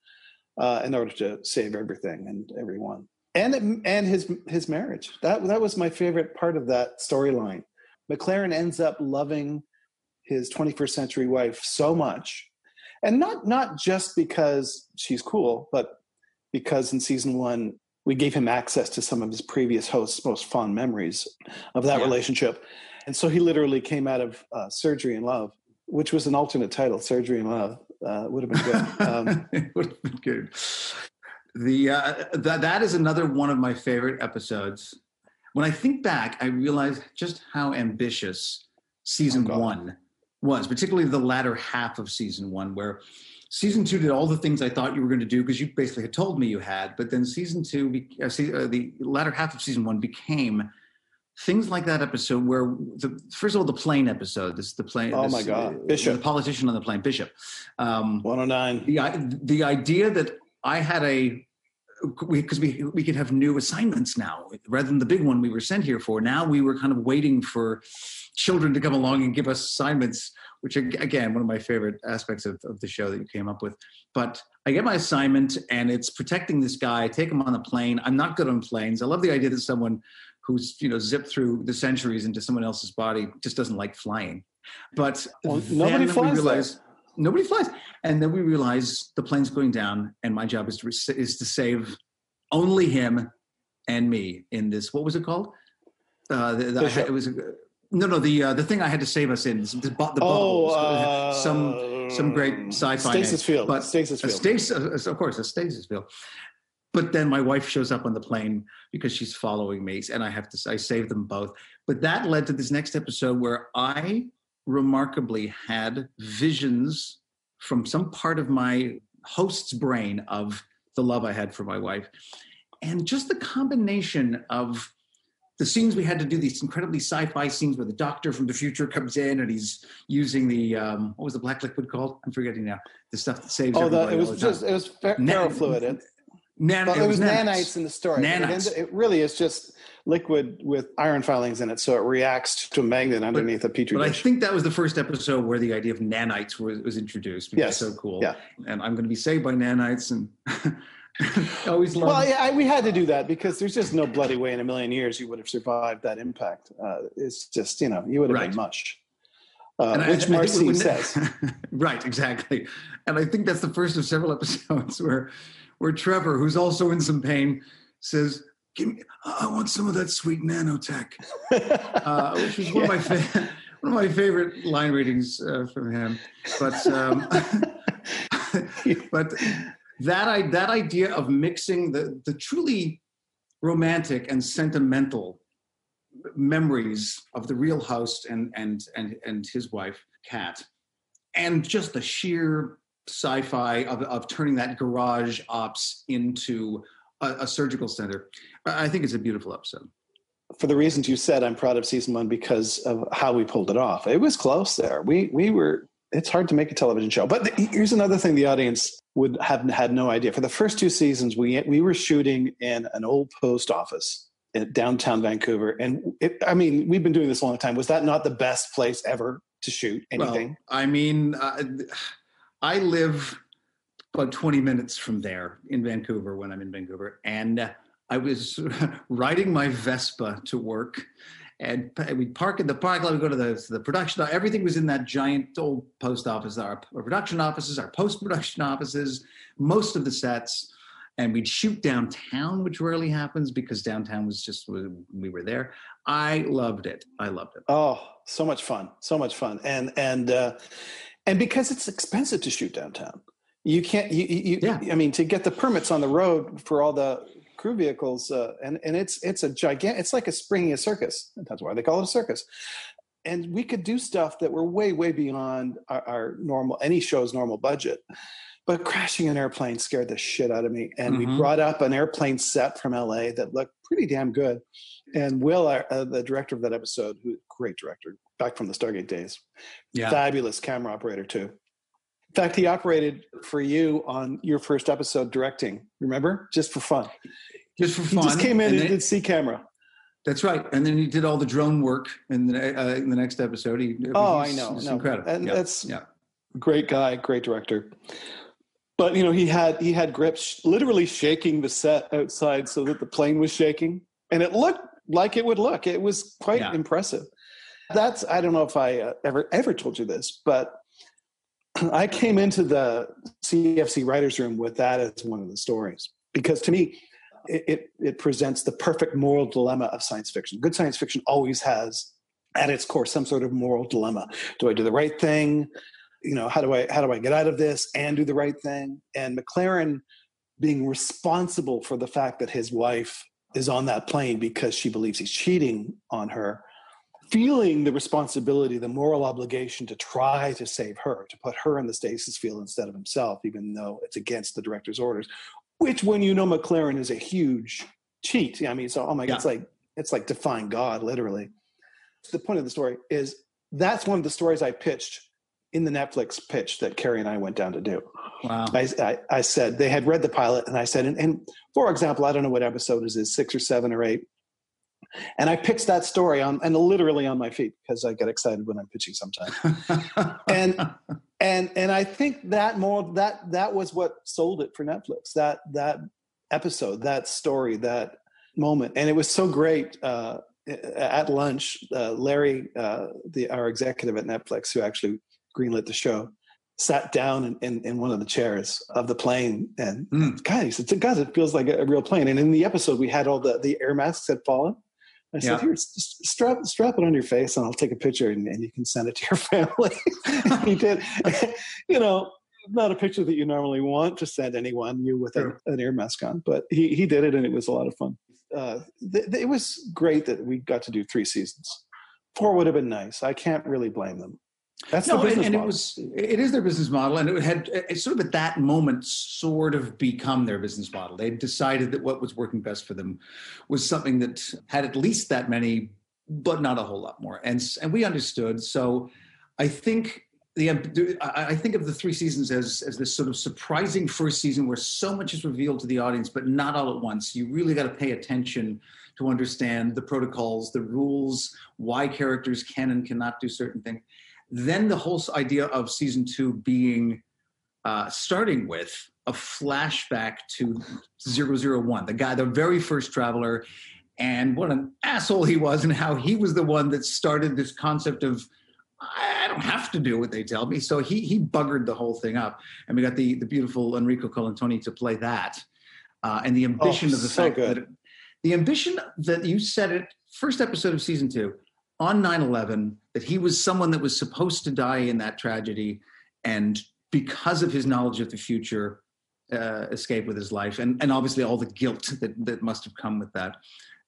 uh, in order to save everything and everyone, and and his his marriage. That that was my favorite part of that storyline. MacLaren ends up loving his 21st century wife so much, and not not just because she's cool, but because in season one we gave him access to some of his previous hosts' most fond memories of that Yeah. relationship. And so he literally came out of uh, Surgery in Love, which was an alternate title, Surgery in Love. Uh, would have been good. Um, it would have been good. The uh, that that is another one of my favorite episodes. When I think back, I realize just how ambitious season Oh, one was, particularly the latter half of season one, where season two did all the things I thought you were going to do because you basically had told me you had. But then season two, uh, uh, the latter half of season one became things like that episode where the first of all the plane episode. This the plane. Oh this, my God. uh, Bishop. the politician on the plane, Bishop. Um, 109. the the idea that I had a because we, we could have new assignments now rather than the big one we were sent here for. Now we were kind of waiting for children to come along and give us assignments, which again one of my favorite aspects of, of the show that you came up with. But I get my assignment and it's protecting this guy. I take him on a plane. I'm not good on planes. I love the idea that someone who's you know zipped through the centuries into someone else's body just doesn't like flying. But Well, then nobody flies realize nobody flies and then we realize the plane's going down and my job is to is to save only him and me in this what was it called uh the, the, it was no no the uh, the thing i had to save us in the, bo- the Oh, uh, some some great sci-fi Stasis. Field. but Stasis Field. stasis, of course, a stasis field. But then my wife shows up on the plane because she's following me, and I have to. I save them both. But that led to this next episode where I remarkably had visions from some part of my host's brain of the love I had for my wife, and just the combination of the scenes we had to do these incredibly sci-fi scenes where the doctor from the future comes in and he's using the um, what was the black liquid called? I'm forgetting now. The stuff that saves. Oh, the, it was the time. just it was fer- Na- ferrofluid. It, Nan- but it was nanites. nanites in the story. Nanites. It, it really is just liquid with iron filings in it, so it reacts to a magnet underneath a petri But I think that was the first episode where the idea of nanites was, was introduced, which Yes. so cool. Yeah. And I'm going to be saved by nanites, and always love. Well, yeah, I, we had to do that because there's just no bloody way in a million years you would have survived that impact. Uh, it's just you know you would have Right. been mush, uh, I- which Marcy says. right, exactly. And I think that's the first of several episodes where, where Trevor, who's also in some pain, says, "Give me, I want some of that sweet nanotech," uh, which was one of my fa- one of my favorite line readings uh, from him. But um, but that I, that idea of mixing the the truly romantic and sentimental memories of the real host and and and and his wife Kat, and just the sheer sci-fi of, of turning that garage ops into a, a surgical center. I think it's a beautiful episode. For the reasons you said, I'm proud of season one because of how we pulled it off. It was close there. We we were. It's hard to make a television show, but the, here's another thing: the audience would have had no idea. For the first two seasons, we we were shooting in an old post office in downtown Vancouver, and it, I mean, we've been doing this a long time. Was that not the best place ever to shoot anything? Well, I mean, uh, I live about 20 minutes from there in Vancouver when I'm in Vancouver. And I was riding my Vespa to work. And we'd park in the parking lot. We'd go to the, the production. Everything was in that giant old post office. Our, our production offices, our post production offices, most of the sets. And we'd shoot downtown, which rarely happens because downtown was just we were there. I loved it. I loved it. Oh, so much fun, so much fun, and and uh, and because it's expensive to shoot downtown, you can't. You, you, you- Yeah. I mean, to get the permits on the road for all the crew vehicles, uh, and and it's it's a gigantic. It's like a springy a circus. That's why they call it a circus. And we could do stuff that were way way beyond our, our normal any show's normal budget. But crashing an airplane scared the shit out of me. And we Mhm. brought up an airplane set from LA that looked pretty damn good. And Will, our, uh, the director of that episode, who great director, back from the Stargate days, Yeah. fabulous camera operator too. In fact, he operated for you on your first episode directing. Remember, just for fun. just for fun. He just came in and, then- did C camera. That's right, and then he did all the drone work in the uh, in the next episode. He, Oh, I know, it's no, incredible. and yeah. that's- yeah, great guy, great director. But you know, he had he had grips literally shaking the set outside so that the plane was shaking, and it looked like it would look. It was quite Yeah. impressive. That's I don't know if I uh, ever ever told you this, but I came into the CFC writers' room with that as one of the stories because to me, it, it, it presents the perfect moral dilemma of science fiction. Good science fiction always has at its core some sort of moral dilemma. Do I do the right thing? You know, how do I how do I get out of this and do the right thing? And MacLaren being responsible for the fact that his wife is on that plane because she believes he's cheating on her feeling the responsibility, the moral obligation to try to save her, to put her in the stasis field instead of himself, even though it's against the director's orders. Which, when you know MacLaren is a huge cheat, I mean, so oh my god, Yeah. it's like it's like defying God, literally. The point of the story is that's one of the stories I pitched in the Netflix pitch that Carrie and I went down to do. Wow. I, I, I said they had read the pilot, and I said, and, and for example, I don't know what episode is, is six or seven or eight, and I pitched that story on and literally on my feet because I get excited when I'm pitching sometimes. and and and I think that more that that was what sold it for Netflix. That that episode, that story, that moment, and it was so great. Uh, at lunch, uh, Larry, uh, the our executive at Netflix, who actually greenlit the show, sat down in, in, in one of the chairs of the plane and Mm. guys, it's guys, it feels like a, a real plane. And in the episode, we had all the the air masks had fallen. I said, Yeah. "Here, strap strap it on your face, and I'll take a picture, and, and you can send it to your family." he did, you know, not a picture that you normally want to send anyone, you with Sure. a, an ear mask on, but he he did it, and it was a lot of fun. Uh, th- th- it was great that we got to do three seasons. Four would have been nice. I can't really blame them. That's the No, and, business and it was it is their business model, and it had it sort of at that moment sort of become their business model. They decided that what was working best for them was something that had at least that many, but not a whole lot more. And and we understood. So I think the I I think of the three seasons as as this sort of surprising first season where so much is revealed to the audience, but not all at once. You really got to pay attention to understand the protocols, the rules, why characters can and cannot do certain things then the whole idea of season two being uh, starting with a flashback to 001 the guy the very first traveler and what an asshole he was and how he was the one that started this concept of I don't have to do what they tell me. So he he buggered the whole thing up, and we got the the beautiful Enrico Colantoni to play that, uh, and the ambition of the so fact good. that the ambition that you said it first episode of season two on 9-11 that he was someone that was supposed to die in that tragedy and because of his knowledge of the future uh, escape with his life. And, and obviously all the guilt that, that must have come with that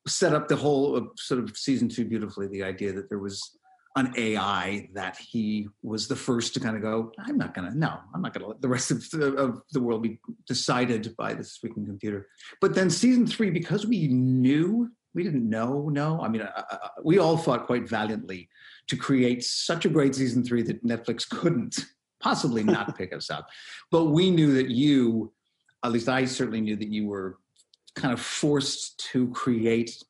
set up the whole uh, sort of season two beautifully the idea that there was an ai that he was the first to kind of go i'm not gonna no i'm not gonna let the rest of the, of the world be decided by this freaking computer. But then season three because we knew we didn't know no i mean uh, uh, we all fought quite valiantly to create such a great season three that netflix couldn't possibly not pick us up. But we knew that you at least i certainly knew that you were kind of forced to create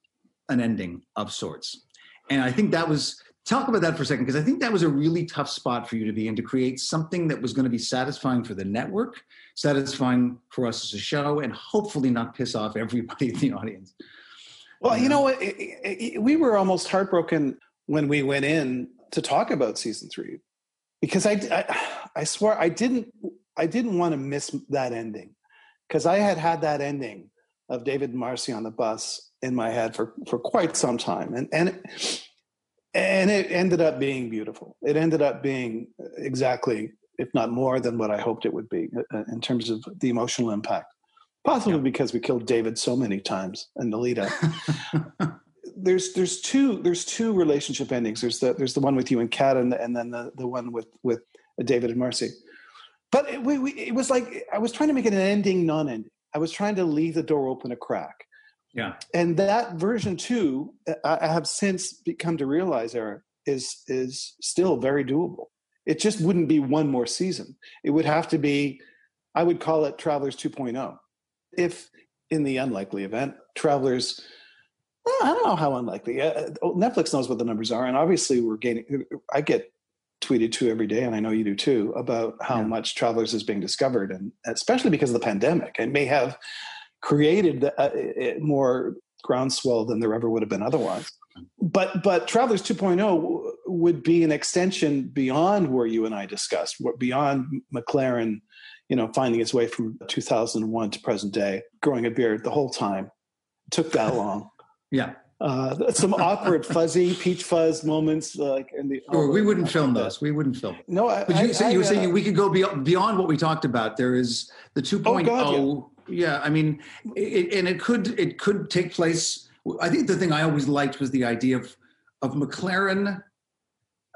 an ending of sorts. And i think that was talk about that for a second because i think that was a really tough spot for you to be in to create something that was going to be satisfying for the network satisfying for us as a show and hopefully not piss off everybody in the audience. Well, you know what? It- it- it- we were almost heartbroken when we went in to talk about season three, because I, I, I swear I didn't, I didn't want to miss that ending, because I had had that ending of David and Marcy on the bus in my head for for quite some time, and and and it ended up being beautiful. It ended up being exactly, if not more than what I hoped it would be uh, in terms of the emotional impact. Possibly because we killed David so many times in the lead up there's there's two there's two relationship endings. There's the there's the one with you and Kat, and, the, and then the the one with with David and Marcy. But it, we, we, it was like I was trying to make it an ending, non-ending. I was trying to leave the door open a crack. yeah And that version two, I, I have since become to realize, Eric, is is still very doable. It just wouldn't be one more season. It would have to be, I would call it Travelers 2.0. If in the unlikely event, Travelers, I don't know how unlikely. Uh, Netflix knows what the numbers are, and obviously we're gaining. I get tweeted to every day, and I know you do too, about how Yeah. much Travelers is being discovered, and especially because of the pandemic, it may have created a more groundswell than there ever would have been otherwise. But but Travelers 2.0 w- would be an extension beyond where you and I discussed, what beyond MacLaren, you know, finding his way from 2001 to present day, growing a beard the whole time. took that long. Yeah. Uh, some awkward, fuzzy peach fuzz moments, like in the. Or we wouldn't film those. We wouldn't film. No, I, But you, I- so you were I, saying uh, we could go beyond, beyond what we talked about. There is the 2.0. oh God, yeah. yeah. I mean, it, and it could it could take place. I think the thing I always liked was the idea of of MacLaren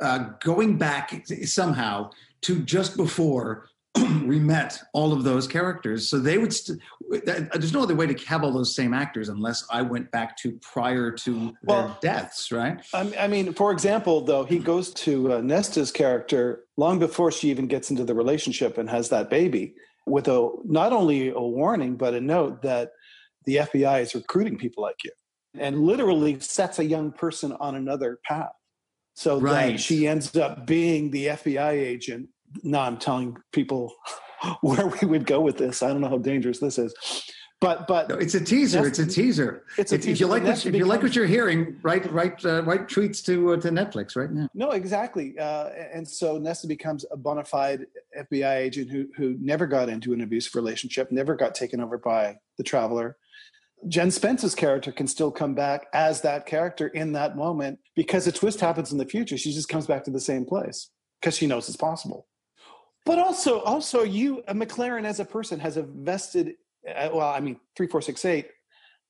uh, going back somehow to just before we met all of those characters. So they would. St- there's no other way to have all those same actors unless I went back to prior to Well, their deaths, right? I mean, for example, though, he goes to uh, Nesta's character long before she even gets into the relationship and has that baby, with a not only a warning but a note that the FBI is recruiting people like you, and literally sets a young person on another path, so Right. she ends up being the FBI agent. Now I'm telling people where we would go with this. I don't know how dangerous this is, but but No, it's a teaser. It's a teaser. it's a if, if you like what, if you like what you're hearing, write write uh, write tweets to uh, to Netflix right now. No, exactly. Uh, and so Nesta becomes a bona fide FBI agent who who never got into an abusive relationship, never got taken over by the traveler. Jen Spence's character can still come back as that character in that moment because a twist happens in the future. She just comes back to the same place because she knows it's possible. But also, also you, a MacLaren as a person has a vested, uh, well, I mean, three, four, six, eight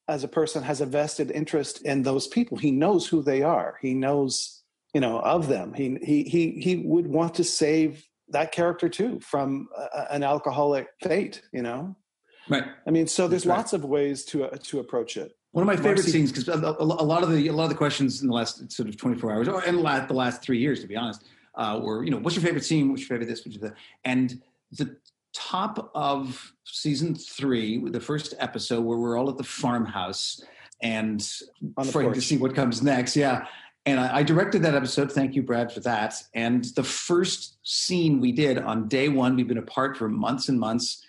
as a person has a vested interest in those people. He knows who they are. He knows, you know, of them. He he he he would want to save that character too from uh, an alcoholic fate. You know, Right. I mean, so there's right. lots of ways to uh, to approach it. One of my favorite Marcy- scenes because a, a, a lot of the a lot of the questions in the last sort of 24 hours or in the last, the last three years, to be honest, uh, were you know what's your favorite scene? What's your favorite this? What's your that? And the top of season three, the first episode where we're all at the farmhouse and frightened to see what comes next. Yeah. And I, I directed that episode. Thank you, Brad, for that. And the first scene we did on day one, we've been apart for months and months.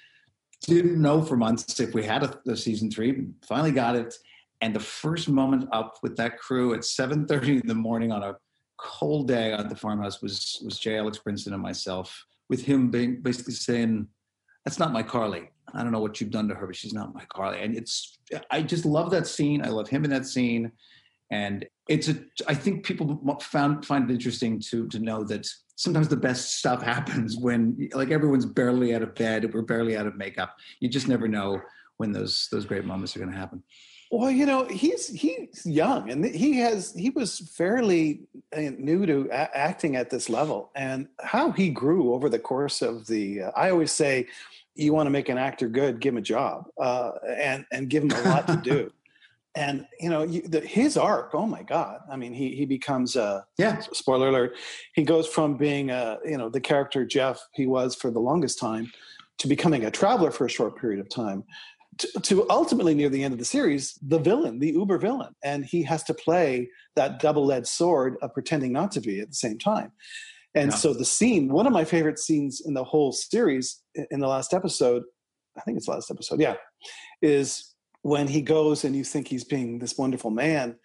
Didn't know for months if we had a, a season three. Finally got it. And the first moment up with that crew at 7:30 in the morning on a cold day at the farmhouse was was J. Alex Brinson and myself, with him being basically saying, "That's not my Carly. I don't know what you've done to her, but she's not my Carly." And it's I just love that scene. I love him in that scene, and it's a. I think people found find it interesting to to know that sometimes the best stuff happens when like everyone's barely out of bed, we're barely out of makeup. You just never know when those those great moments are going to happen. Well, you know, he's he's young, and he has he was fairly uh, new to a- acting at this level, and how he grew over the course of the. Uh, I always say, you want to make an actor good, give him a job, uh, and and give him a lot to do. And you know you, the, his arc. Oh my God! I mean, he he becomes a Yeah, spoiler alert. He goes from being a you know the character Jeff he was for the longest time to becoming a traveler for a short period of time to, to ultimately near the end of the series the villain the uber villain and he has to play that double-edged sword of pretending not to be at the same time and Yeah. so the scene one of my favorite scenes in the whole series in the last episode i think it's the last episode yeah is when he goes and you think he's being this wonderful man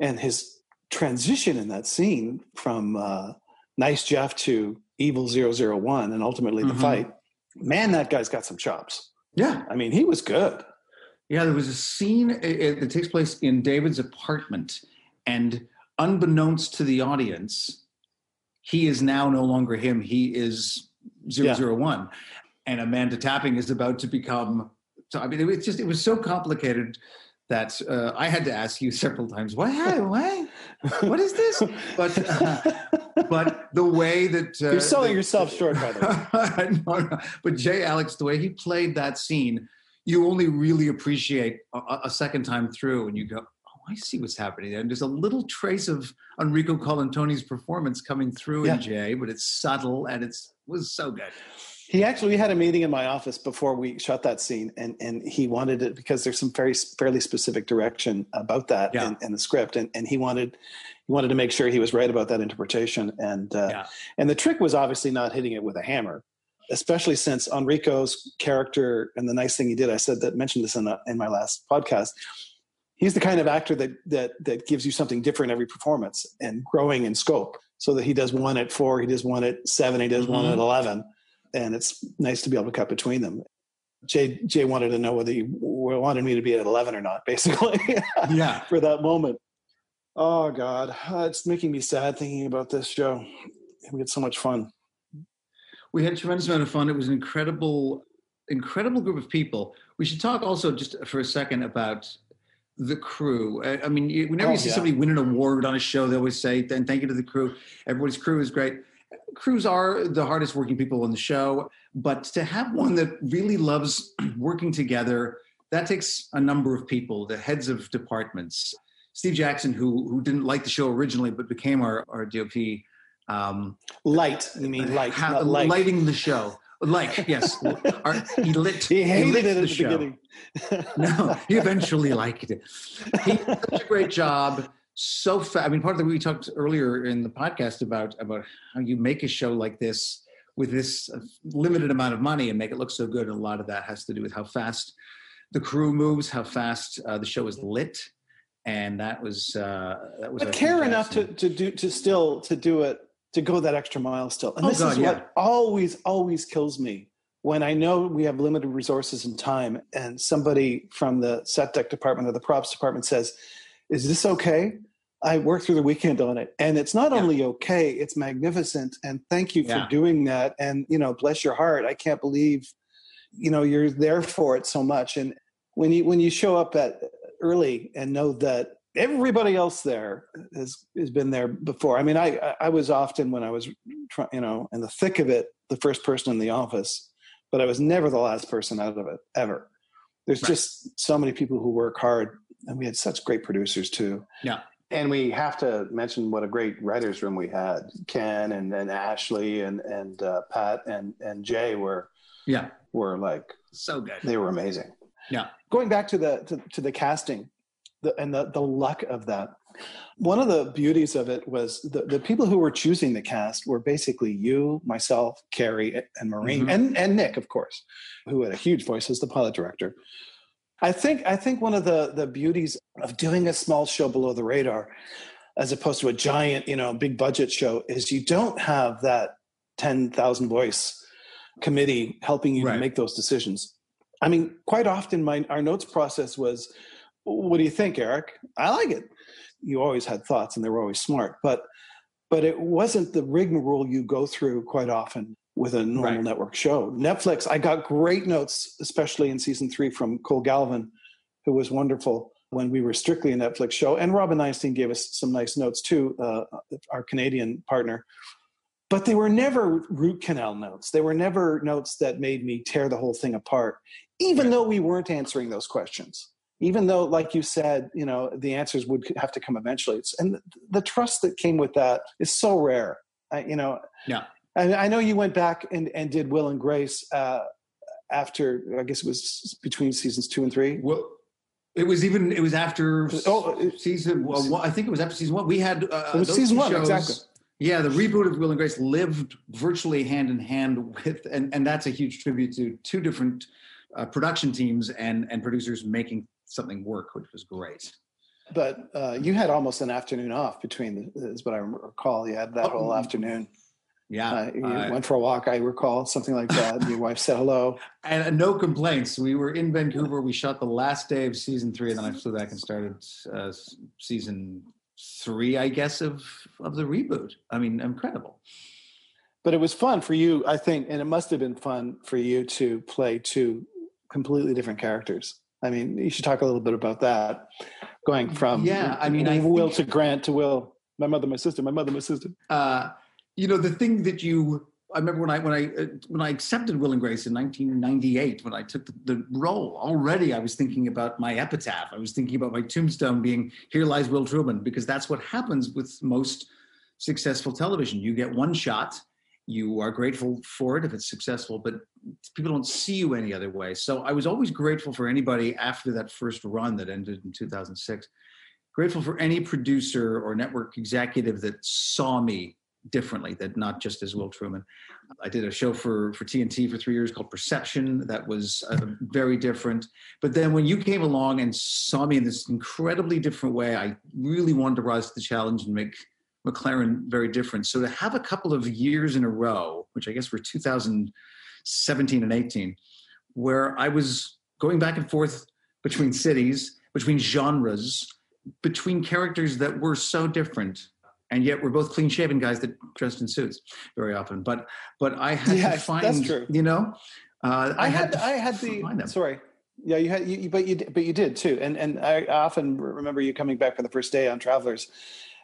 and his transition in that scene from uh, nice jeff to evil 001 and ultimately the Mhm. fight man that guy's got some chops yeah. I mean, he was good. Yeah, there was a scene that takes place in David's apartment, and unbeknownst to the audience, he is now no longer him. He is 001. And Amanda Tapping is about to become. So, I mean, it was just, it was so complicated that uh, I had to ask you several times, why, What? What is this? But, uh, but the way that. Uh, You're selling yourself short, by the way. no. But Jay Alex, the way he played that scene, you only really appreciate a, a second time through, and you go, "Oh, I see what's happening." And there's a little trace of Enrico Colantoni's performance coming through Yeah. in Jay, but it's subtle and it's was so good. He actually, we had a meeting in my office before we shot that scene, and, and he wanted it because there's some very fairly specific direction about that Yeah. in, in the script, and, and he wanted he wanted to make sure he was right about that interpretation. And uh, Yeah. and the trick was obviously not hitting it with a hammer, especially since Enrico's character and the nice thing he did. I said that mentioned this in the, in my last podcast. He's the kind of actor that that that gives you something different every performance and growing in scope. So that he does one at four, he does one at seven, he does one Mhm. at eleven, and it's nice to be able to cut between them. Jay Jay wanted to know whether you wanted me to be at eleven or not, basically. Yeah. for that moment. Oh God, Uh, it's making me sad thinking about this show. We had so much fun. We had a tremendous amount of fun. It was an incredible, incredible group of people. We should talk also just for a second about the crew. I, I mean, whenever Oh, you see yeah. somebody win an award on a show, they always say, "And thank you to the crew. Everybody's crew is great." Crews are the hardest working people on the show, but to have one that really loves working together, that takes a number of people. The heads of departments, Steve Jackson, who who didn't like the show originally but became our our DOP. Um, Light, you mean light, how- not light. lighting the show. Like, yes. Our- he lit, He hated lit it at the, show. beginning. No, he eventually liked it. He did such a great job. So fa- I mean, part of the we talked earlier in the podcast about about how you make a show like this with this uh, limited amount of money and make it look so good. And a lot of that has to do with how fast the crew moves, how fast uh, the show is lit, and that was uh, that was. but care enough to, to do to still to do it to go that extra mile still. And Oh, this God, is yeah. what always always kills me when I know we have limited resources and time, and somebody from the set deck department or the props department says, "Is this okay?" I worked through the weekend on it, and it's not Yeah. only okay; it's magnificent. And thank you for Yeah. doing that. And you know, bless your heart. I can't believe, you know, you're there for it so much. And when you when you show up at early and know that everybody else there has has been there before. I mean, I I- was often when I was you know in the thick of it, the first person in the office, but I was never the last person out of it ever. There's Right. just so many people who work hard, and we had such great producers too. Yeah. And we have to mention what a great writers' room we had. Ken and, and Ashley and and uh, Pat and and Jay were Yeah, were like so good. they were amazing. Yeah. Going back to the to, to the casting, the, and the the luck of that. One of the beauties of it was the, the people who were choosing the cast were basically you, myself, Carrie, and Maureen, Mhm. and and Nick, of course, who had a huge voice as the pilot director. I think I think one of the the beauties of doing a small show below the radar, as opposed to a giant, you know, big budget show, is you don't have that ten thousand voice committee helping you Right. to make those decisions. I mean, quite often my our notes process was, "What do you think, Eric? I like it." You always had thoughts, and they were always smart, but but it wasn't the rigmarole you go through quite often with a normal Right. network show. Netflix, I got great notes, especially in season three from Cole Galvin, who was wonderful when we were strictly a Netflix show, and Robin Einstein gave us some nice notes too, uh, our Canadian partner but they were never root canal notes. They were never notes that made me tear the whole thing apart, even though we weren't answering those questions. Even though, like you said, you know, the answers would have to come eventually. It's, and the, the trust that came with that is so rare. I, you know, Yeah. I, I know you went back and, and did Will and Grace uh, after, I guess it was between seasons two and three. Well, it was even. It was after Oh, season. Well, one- I think it was after season one. We had. Uh, It was those season one, exactly. Yeah, the reboot of Will and Grace lived virtually hand in hand with, and and that's a huge tribute to two different uh, production teams and and producers making something work, which was great. But uh, you had almost an afternoon off between, the, is what I recall. You had that Oh, whole afternoon. Yeah, Uh, you uh, went for a walk, I recall, something like that. Your wife said hello. and uh, no complaints. We were in Vancouver. We shot the last day of season three, and then I flew back and started uh, season three, I guess, of of the reboot. I mean, incredible. But it was fun for you, I think, and it must have been fun for you to play two completely different characters. I mean, you should talk a little bit about that. Going from Yeah, I mean, I Will think- to Grant to Will. My mother, my sister. My mother, my sister. uh, you know the thing that you i remember when i when i uh, when i accepted will and grace in 1998 when i took the, the role already i was thinking about my epitaph. I was thinking about my tombstone being here lies will truman because that's what happens with most successful television. You get one shot you are grateful for it if it's successful but people don't see you any other way. So i was always grateful for anybody after that first run that ended in 2006 grateful for any producer or network executive that saw me differently, that not just as Will Truman. I did a show for for TNT for three years called Perception. That was uh, very different. But then when you came along and saw me in this incredibly different way, I really wanted to rise to the challenge and make MacLaren very different. So to have a couple of years in a row, which I guess were 2017 and 18, where I was going back and forth between cities, between genres, between characters that were so different and yet we're both clean shaven guys that dressed in suits very often but but i had Yeah, to find that's true. you know uh, I had to I had find the sorry. Yeah, you had, you, but you, but you did too, and and I often remember you coming back for the first day on Travelers,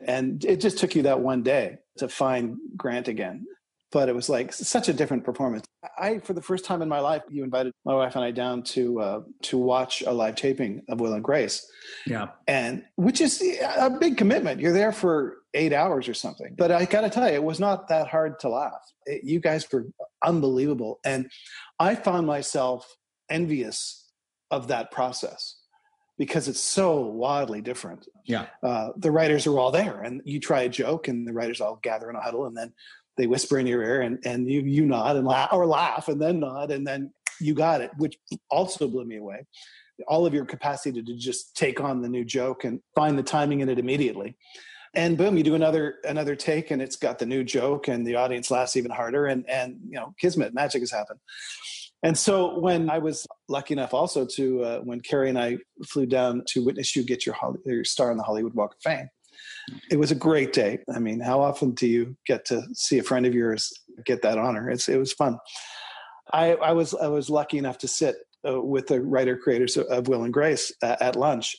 and it just took you that one day to find Grant again. But it was like such a different performance. I, for the first time in my life, you invited my wife and I down to uh, to watch a live taping of Will and Grace, yeah and which is a big commitment. You're there for eight hours or something. But I got to tell you, it was not that hard to laugh. It- you guys were unbelievable, and I found myself envious of that process because it's so wildly different. yeah Uh, the writers are all there, and you try a joke, and the writers all gather in a huddle, and then they whisper in your ear, and and you you nod and laugh or laugh, and then nod, and then you got it, which also blew me away. All of your capacity to just take on the new joke and find the timing in it immediately and boom you do another another take and it's got the new joke and the audience laughs even harder and and you know kismet magic has happened and so when i was lucky enough also to uh, when carrie and i flew down to witness you get your, Holly, your star on the hollywood walk of fame it was a great day. I mean how often do you get to see a friend of yours get that honor? It's it was fun. I i was i was lucky enough to sit uh, with the writer creators of will and grace uh, at lunch.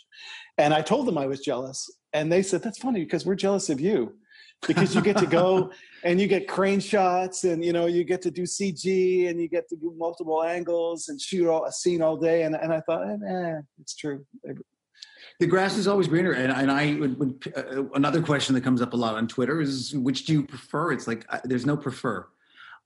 And i told them i was jealous. And they said that's funny because we're jealous of you because you get to go and you get crane shots and you know you get to do cg and you get to do multiple angles and shoot all, a scene all day. And, and i thought eh, it's true. The grass is always greener. And, and i would, would uh, another question that comes up a lot on twitter is which do you prefer? It's like uh, there's no prefer.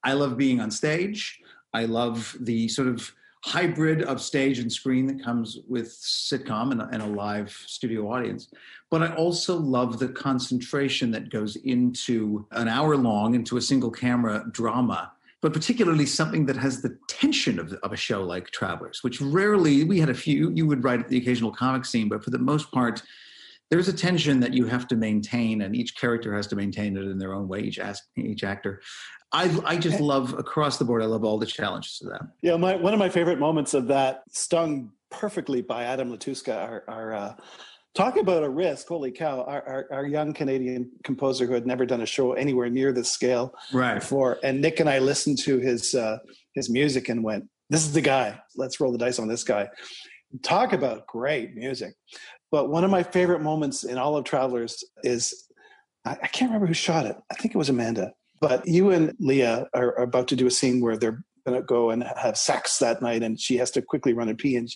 I love being on stage. I love the sort of hybrid of stage and screen that comes with sitcom and, a- and a live studio audience but i also love the concentration that goes into an hour long into a single camera drama but particularly something that has the tension of, of a show like Travelers, which rarely we had a few. You would write the occasional comic scene, but for the most part, there's a tension that you have to maintain, and each character has to maintain it in their own way. Each as- each actor, I I just love across the board. I love all the challenges of that. Yeah, my one of my favorite moments of that, stung perfectly by Adam Lastiwka, our, our uh, talk about a risk. Holy cow! Our, our, our young Canadian composer who had never done a show anywhere near this scale Right. before, and Nick and I listened to his uh, his music and went, "This is the guy. Let's roll the dice on this guy." Talk about great music. But one of my favorite moments in all of Travelers is I, I can't remember who shot it. I think it was Amanda. But you and Leah are, are about to do a scene where they're going to go and have sex that night, and she has to quickly run and pee. And,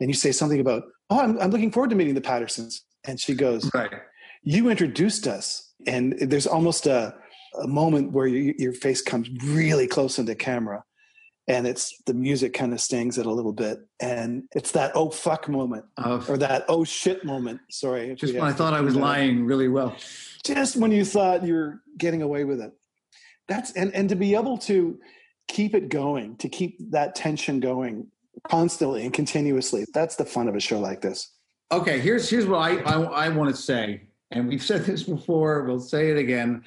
and you say something about, "Oh, I'm, I'm looking forward to meeting the Pattersons." And she goes, Right. "You introduced us." And there's almost a, a moment where you, your face comes really close into camera, and it's the music kind of stings it a little bit, and it's that "oh fuck" moment Of or that "oh shit" moment. Sorry, just when I thought I was lying really well. just when you thought you're getting away with it that's and and to be able to keep it going to keep that tension going constantly and continuously that's the fun of a show like this Okay, here's here's what I I, I want to say, and we've said this before. We'll say it again.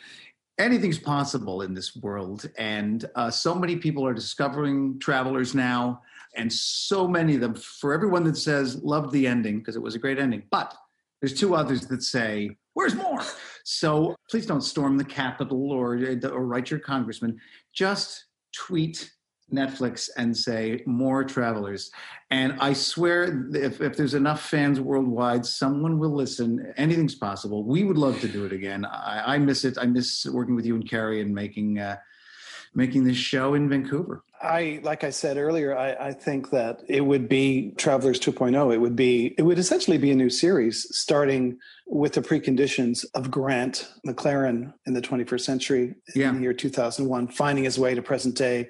Anything's possible in this world, and uh, so many people are discovering travelers now, and so many of them. For everyone that says loved the ending because it was a great ending, but there's two others that say where's more. So please don't storm the Capitol or or write your congressman. Just tweet Netflix and say more travelers. And I swear, if, if there's enough fans worldwide, someone will listen. Anything's possible. We would love to do it again. I, I miss it. I miss working with you and Carrie and making uh, making this show in Vancouver. I like i said earlier I, I think that it would be travelers 2.0 it would be it would essentially be a new series starting with the preconditions of grant MacLaren in the 21st century Yeah. in the year 2001 finding his way to present day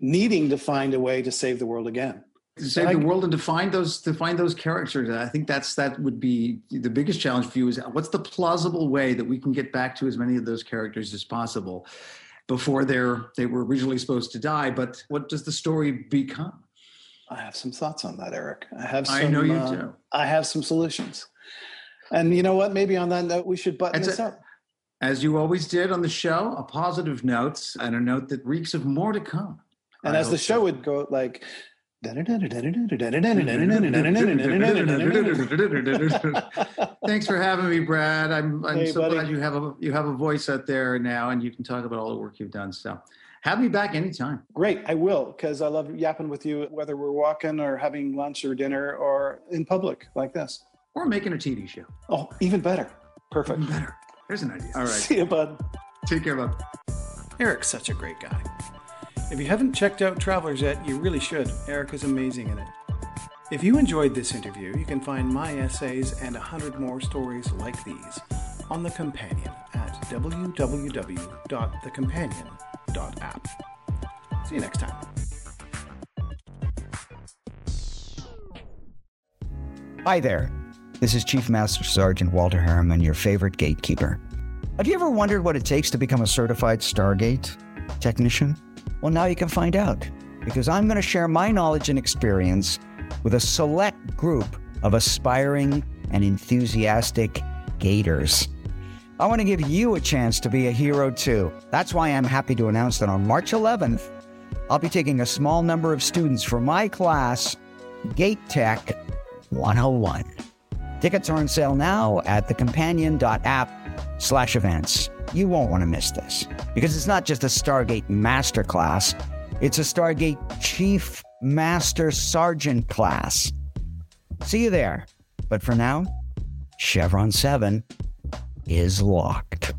needing to find a way to save the world again To save the world and to find those to find those characters. I think that's that would be the biggest challenge for you is what's the plausible way that we can get back to as many of those characters as possible before they're they were originally supposed to die. But what does the story become? I have some thoughts on that, Eric. I have. Some, I know you uh, do. I have some solutions. And you know what? Maybe on that note, we should button this a- up. As you always did on the show, a positive note and a note that reeks of more to come. And I as the show so. would go, like. Thanks for having me, Brad. I'm I'm Hey, so buddy. glad you have a you have a voice out there now, and you can talk about all the work you've done. So, have me back anytime. Great, I will, because I love yapping with you, whether we're walking or having lunch or dinner or in public like this. Or making a TV show. Oh, even better. Perfect. Even better. There's an idea. All right. See you, bud. Take care, bud. Eric's such a great guy. If you haven't checked out Travelers yet, you really should. Eric is amazing in it. If you enjoyed this interview, you can find my essays and a hundred more stories like these on The Companion at www.thecompanion.app. See you next time. Hi there. This is Chief Master Sergeant Walter Harriman, your favorite gatekeeper. Have you ever wondered what it takes to become a certified Stargate technician? Well, now you can find out because I'm going to share my knowledge and experience with a select group of aspiring and enthusiastic gators. I want to give you a chance to be a hero too. That's why I'm happy to announce that on March 11th, I'll be taking a small number of students from my class, Gate Tech 101. Tickets are on sale now at thecompanion.app slash events. You won't want to miss this because it's not just a Stargate Masterclass, it's a Stargate Chief Master Sergeant class. See you there. But for now, Chevron 7 is locked.